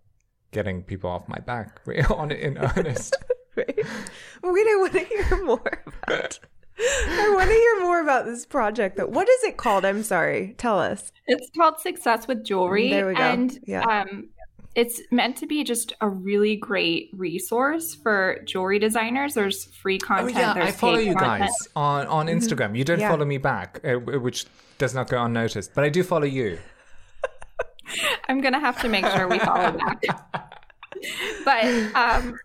[SPEAKER 2] getting people off my back, on in earnest.
[SPEAKER 1] right. Wait, I want to hear more about. I want to hear more about this project. Though, what is it called? I'm sorry. Tell us.
[SPEAKER 3] It's called Success with Jewelry.
[SPEAKER 1] There we go.
[SPEAKER 3] And
[SPEAKER 1] Yeah.
[SPEAKER 3] um, it's meant to be just a really great resource for jewelry designers. There's free
[SPEAKER 2] Oh
[SPEAKER 3] content.
[SPEAKER 2] yeah,
[SPEAKER 3] there's
[SPEAKER 2] I follow you
[SPEAKER 3] content.
[SPEAKER 2] guys on on Instagram. You don't
[SPEAKER 1] Yeah.
[SPEAKER 2] follow me back, uh, which does not go unnoticed, but I do follow you.
[SPEAKER 3] I'm gonna have to make sure we follow back. but um,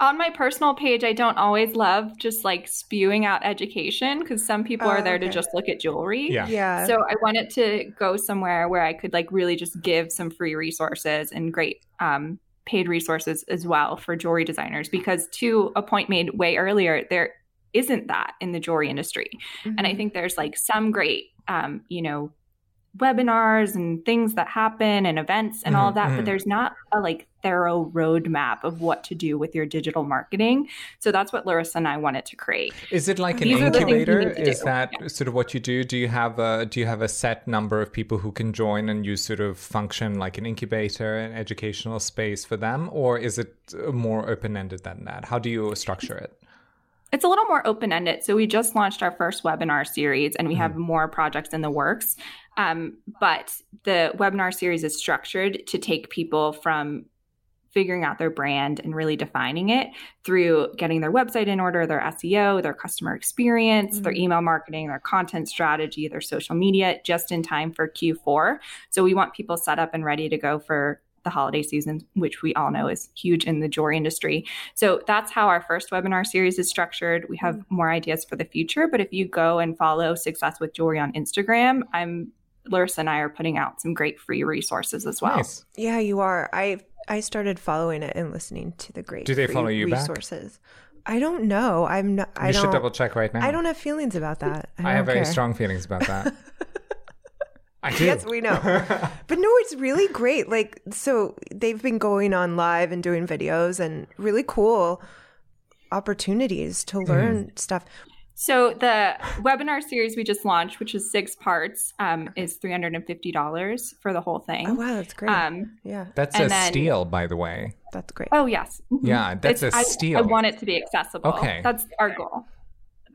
[SPEAKER 3] on my personal page, I don't always love just like spewing out education because some people
[SPEAKER 1] Oh,
[SPEAKER 3] are there to just look at jewelry.
[SPEAKER 2] Yeah.
[SPEAKER 1] Yeah.
[SPEAKER 3] So I wanted to go somewhere where I could like really just give some free resources and great um, paid resources as well for jewelry designers because to a point made way earlier, there isn't that in the jewelry industry. And I
[SPEAKER 1] Mhm.
[SPEAKER 3] think there's like some great, um, you know, webinars and things that happen and events and all
[SPEAKER 2] Mhm,
[SPEAKER 3] of that,
[SPEAKER 2] mhm.
[SPEAKER 3] but there's not a like thorough roadmap of what to do with your digital marketing. So that's what Larissa and I wanted to create.
[SPEAKER 2] Is it like an
[SPEAKER 3] These are the things you
[SPEAKER 2] incubator? Is
[SPEAKER 3] do.
[SPEAKER 2] that sort of what you do? Do you have a do you have a set number of people who can join and you sort of function like an incubator, an educational space for them, or is it more open ended than that? How do you structure it?
[SPEAKER 3] It's a little more open ended. So we just launched our first webinar series and we have
[SPEAKER 2] Mm-hmm.
[SPEAKER 3] more projects in the works. Um, but the webinar series is structured to take people from figuring out their brand and really defining it through getting their website in order, their SEO, their customer experience, their mm-hmm. email marketing, their content strategy, their social media, just in time for Q4. So we want people set up and ready to go for the holiday season, which we all know is huge in the jewelry industry. So that's how our first webinar series is structured. We have mm-hmm. more ideas for the future, but if you go and follow Success with Jewelry on Instagram, I'm Larissa and I are putting out some great free resources as well.
[SPEAKER 2] Nice.
[SPEAKER 1] Yeah, you are. I I started following it and listening to the great.
[SPEAKER 2] Do they follow you back?
[SPEAKER 1] resources. I don't know. I'm not. I
[SPEAKER 2] you
[SPEAKER 1] don't.
[SPEAKER 2] should double check right now.
[SPEAKER 1] I don't have feelings about that. I,
[SPEAKER 2] I have
[SPEAKER 1] don't
[SPEAKER 2] very
[SPEAKER 1] care.
[SPEAKER 2] strong feelings about that. I do.
[SPEAKER 1] Yes, we know. but no, it's really great. Like, so they've been going on live and doing videos and really cool opportunities to
[SPEAKER 2] Mm-hmm.
[SPEAKER 1] learn stuff.
[SPEAKER 3] So the webinar series we just launched, which is six parts, um, is three hundred and fifty dollars for the whole thing.
[SPEAKER 1] Oh wow, that's great.
[SPEAKER 3] Um,
[SPEAKER 1] yeah,
[SPEAKER 2] That's
[SPEAKER 3] And
[SPEAKER 2] a
[SPEAKER 3] then-
[SPEAKER 2] steal, by the way.
[SPEAKER 1] that's great.
[SPEAKER 3] oh yes.
[SPEAKER 2] Yeah, that's
[SPEAKER 3] It's-
[SPEAKER 2] a
[SPEAKER 3] I-
[SPEAKER 2] steal.
[SPEAKER 3] I, want it to be accessible.
[SPEAKER 2] Okay.
[SPEAKER 3] that's our goal.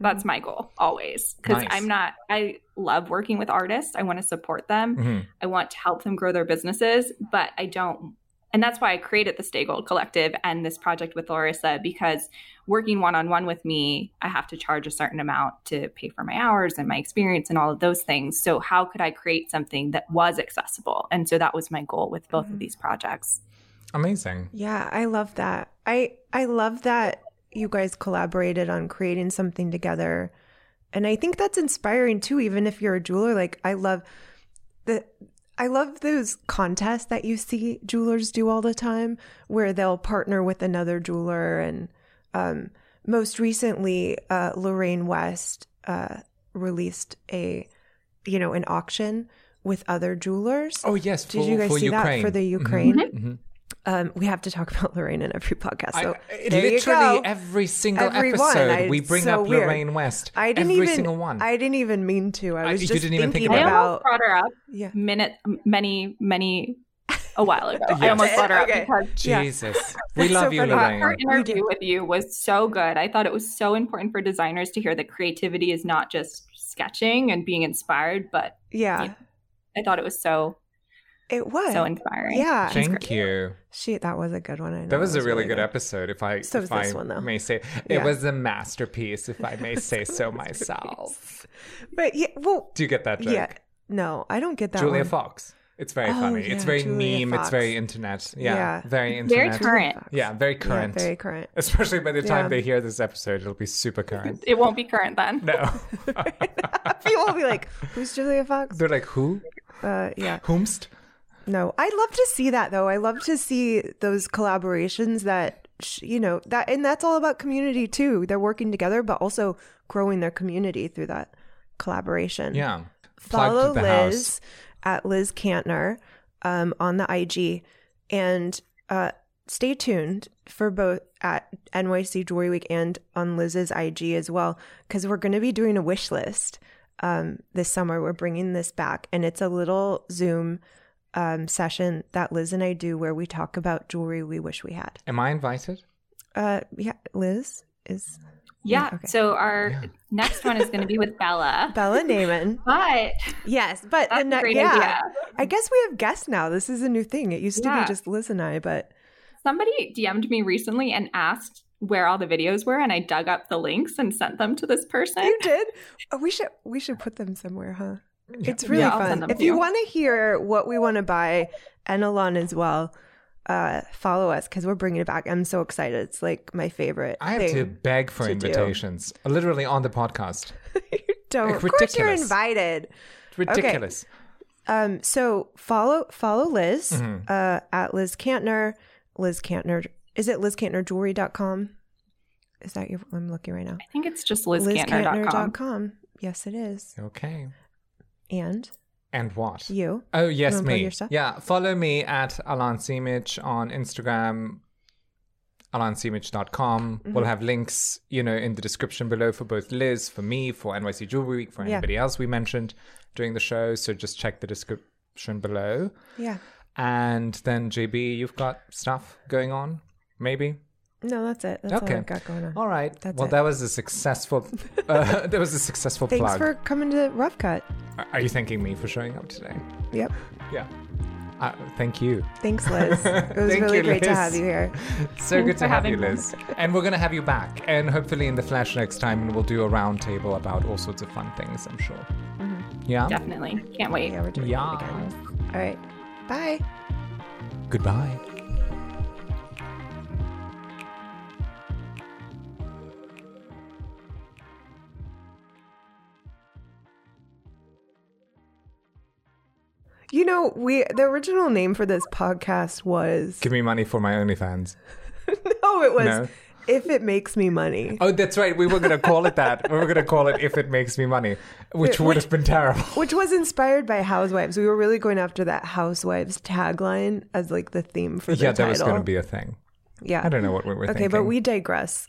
[SPEAKER 3] That's my goal always because
[SPEAKER 2] Nice.
[SPEAKER 3] I'm not. I love working with artists. I want to support them.
[SPEAKER 2] Mhm.
[SPEAKER 3] I want to help them grow their businesses, but I don't. And that's why I created the Stay Gold Collective and this project with Larissa because working one on one with me, I have to charge a certain amount to pay for my hours and my experience and all of those things. So, how could I create something that was accessible? And so that was my goal with both of mm-hmm. these projects.
[SPEAKER 2] Amazing.
[SPEAKER 1] Yeah, I love that. I I love that you guys collaborated on creating something together. And I think that's inspiring too even if you're a jeweler like I love the I love those contests that you see jewelers do all the time where they'll partner with another jeweler and um most recently uh Lorraine West uh released a you know an auction with other jewelers.
[SPEAKER 2] Oh yes,
[SPEAKER 1] Did
[SPEAKER 2] for-
[SPEAKER 1] you guys
[SPEAKER 2] for
[SPEAKER 1] see
[SPEAKER 2] Ukraine.
[SPEAKER 1] that for the
[SPEAKER 2] Mhm.
[SPEAKER 1] Ukraine?
[SPEAKER 2] Mhm.
[SPEAKER 1] Um, we have to talk about Lorraine in every podcast. So
[SPEAKER 2] I,
[SPEAKER 1] there you
[SPEAKER 2] literally
[SPEAKER 1] go.
[SPEAKER 2] every single
[SPEAKER 1] Every one.
[SPEAKER 2] episode
[SPEAKER 1] I-
[SPEAKER 2] we bring
[SPEAKER 1] so
[SPEAKER 2] up
[SPEAKER 1] weird.
[SPEAKER 2] Lorraine West.
[SPEAKER 1] I didn't
[SPEAKER 2] every
[SPEAKER 1] even.
[SPEAKER 2] single one.
[SPEAKER 1] I didn't even mean to. I
[SPEAKER 2] I-
[SPEAKER 1] was
[SPEAKER 2] you
[SPEAKER 1] just
[SPEAKER 2] didn't even think
[SPEAKER 1] thinking
[SPEAKER 2] about
[SPEAKER 3] I almost
[SPEAKER 1] about.
[SPEAKER 3] brought her up
[SPEAKER 1] Yeah.
[SPEAKER 3] minute, many, many a while ago. I almost brought her up
[SPEAKER 1] Okay.
[SPEAKER 3] because
[SPEAKER 1] Yeah.
[SPEAKER 2] Jesus, we love
[SPEAKER 1] so
[SPEAKER 2] you. Lorraine.
[SPEAKER 3] her interview with you was so good. I thought it was so important for designers to hear that creativity is not just sketching and being inspired, but
[SPEAKER 1] Yeah,
[SPEAKER 3] I thought it was so
[SPEAKER 1] it was.
[SPEAKER 3] so inspiring.
[SPEAKER 1] yeah,
[SPEAKER 2] Thank you.
[SPEAKER 1] she. That was a good one. I know
[SPEAKER 2] That was
[SPEAKER 1] it
[SPEAKER 2] a really good episode. If I,
[SPEAKER 1] So
[SPEAKER 2] if
[SPEAKER 1] this
[SPEAKER 2] I
[SPEAKER 1] one, though.
[SPEAKER 2] may say, it
[SPEAKER 1] Yeah.
[SPEAKER 2] was a masterpiece. If I may say so myself.
[SPEAKER 1] But yeah, well,
[SPEAKER 2] Do you get that joke?
[SPEAKER 1] yeah. No, I don't get that.
[SPEAKER 2] Julia
[SPEAKER 1] one.
[SPEAKER 2] Fox. It's very
[SPEAKER 1] Oh,
[SPEAKER 2] funny. it's very
[SPEAKER 1] Julia
[SPEAKER 2] meme. It's very internet. Yeah,
[SPEAKER 1] Yeah.
[SPEAKER 2] very internet.
[SPEAKER 3] Very current.
[SPEAKER 2] Yeah, very
[SPEAKER 1] Yeah,
[SPEAKER 2] current.
[SPEAKER 1] very current.
[SPEAKER 2] Especially by the time
[SPEAKER 1] Yeah.
[SPEAKER 2] they hear this episode, it'll be super current.
[SPEAKER 3] It won't be current then.
[SPEAKER 2] No,
[SPEAKER 1] People will be like, "Who's Julia Fox?"
[SPEAKER 2] they're like, who?
[SPEAKER 1] Uh, yeah.
[SPEAKER 2] Whomst?
[SPEAKER 1] No, I'd love to see that though. I love to see those collaborations that you know that, and that's all about community too. They're working together, but also growing their community through that collaboration.
[SPEAKER 2] Yeah.
[SPEAKER 1] Follow Liz
[SPEAKER 2] house.
[SPEAKER 1] at Liz Kantner um, on the IG, and uh, stay tuned for both at NYC Jewelry Week and on Liz's IG as well, because we're going to be doing a wish list um, this summer. We're bringing this back, and it's a little Zoom um, session that Liz and I do where we talk about jewelry we wish we had.
[SPEAKER 2] Am I invited?
[SPEAKER 1] Uh, yeah, Liz is
[SPEAKER 3] Yeah.
[SPEAKER 1] okay.
[SPEAKER 3] So our next one is going to be with Bella.
[SPEAKER 1] Bella Neyman.
[SPEAKER 3] But
[SPEAKER 1] Yes, but
[SPEAKER 3] That's
[SPEAKER 1] the
[SPEAKER 3] a
[SPEAKER 1] ne-
[SPEAKER 3] great
[SPEAKER 1] yeah,
[SPEAKER 3] idea.
[SPEAKER 1] I guess we have guests now. This is a new thing. It used to be just Liz and I, but
[SPEAKER 3] somebody DM'd me recently and asked where all the videos were, and I dug up the links and sent them to this person.
[SPEAKER 1] you did. Oh, we should we should put them somewhere, huh? It's really
[SPEAKER 3] Yeah,
[SPEAKER 1] fun. If you
[SPEAKER 3] you.
[SPEAKER 1] want to hear what we want to buy, and Alain as well, uh, follow us because we're bringing it back. I'm so excited. It's like my favorite.
[SPEAKER 2] I have
[SPEAKER 1] thing.
[SPEAKER 2] to beg for
[SPEAKER 1] to do.
[SPEAKER 2] invitations, literally on the podcast.
[SPEAKER 1] you don't.
[SPEAKER 2] Like,
[SPEAKER 1] of course, you're invited.
[SPEAKER 2] It's ridiculous.
[SPEAKER 1] Um, so follow follow Liz
[SPEAKER 2] Mm-hmm.
[SPEAKER 1] uh, at Liz Kantner. Liz Kantner. Is it lizkantnerjewelry.com? Is that your? I'm looking right now.
[SPEAKER 3] I think it's just lizkantner.com.
[SPEAKER 1] lizkantner.com. Yes, it is.
[SPEAKER 2] Okay.
[SPEAKER 1] And
[SPEAKER 2] And what?
[SPEAKER 1] you.
[SPEAKER 2] Oh yes,
[SPEAKER 1] wanna
[SPEAKER 2] me. Yeah, follow me at Alain Simic on Instagram, alainsimic.com.
[SPEAKER 1] Mm-hmm.
[SPEAKER 2] We'll have links, you know, in the description below for both Liz, for me, for NYC Jewelry Week, for
[SPEAKER 1] Yeah.
[SPEAKER 2] anybody else we mentioned during the show. So just check the description below.
[SPEAKER 1] Yeah.
[SPEAKER 2] And then JB, you've got stuff going on, maybe.
[SPEAKER 1] No, that's it. That's
[SPEAKER 2] okay,
[SPEAKER 1] all I've got going on.
[SPEAKER 2] All right.
[SPEAKER 1] That's
[SPEAKER 2] well,
[SPEAKER 1] it.
[SPEAKER 2] that was a successful. Uh, that was a successful plug.
[SPEAKER 1] Thanks
[SPEAKER 2] plug.
[SPEAKER 1] for coming to Rough Cut.
[SPEAKER 2] Are you thanking me for showing up today?
[SPEAKER 1] Yep.
[SPEAKER 2] Yeah. Uh, thank you.
[SPEAKER 1] Thanks, Liz. It was
[SPEAKER 2] Thank
[SPEAKER 1] really
[SPEAKER 2] you,
[SPEAKER 1] great to have you here.
[SPEAKER 2] So good to have you. Liz. And we're going to have you back. And hopefully in the flash next time, and we'll do a roundtable about all sorts of fun things, I'm sure. Yeah?
[SPEAKER 3] Definitely. Can't wait.
[SPEAKER 1] Yeah, we're doing
[SPEAKER 2] Yeah.
[SPEAKER 1] it again. All right. Bye.
[SPEAKER 2] Goodbye.
[SPEAKER 1] You know, we the original name for this podcast was
[SPEAKER 2] Give me money for my OnlyFans.
[SPEAKER 1] no, it was
[SPEAKER 2] No.
[SPEAKER 1] if it makes me money,
[SPEAKER 2] Oh, that's right. We were going to call it that. We were going to call it If It Makes Me Money, which would have been terrible.
[SPEAKER 1] which was inspired by Housewives. We were really going after that Housewives tagline as like the theme for the
[SPEAKER 2] Yeah, that was going to be a thing.
[SPEAKER 1] yeah.
[SPEAKER 2] I don't know what we were
[SPEAKER 1] Okay,
[SPEAKER 2] thinking.
[SPEAKER 1] Okay, but we digress.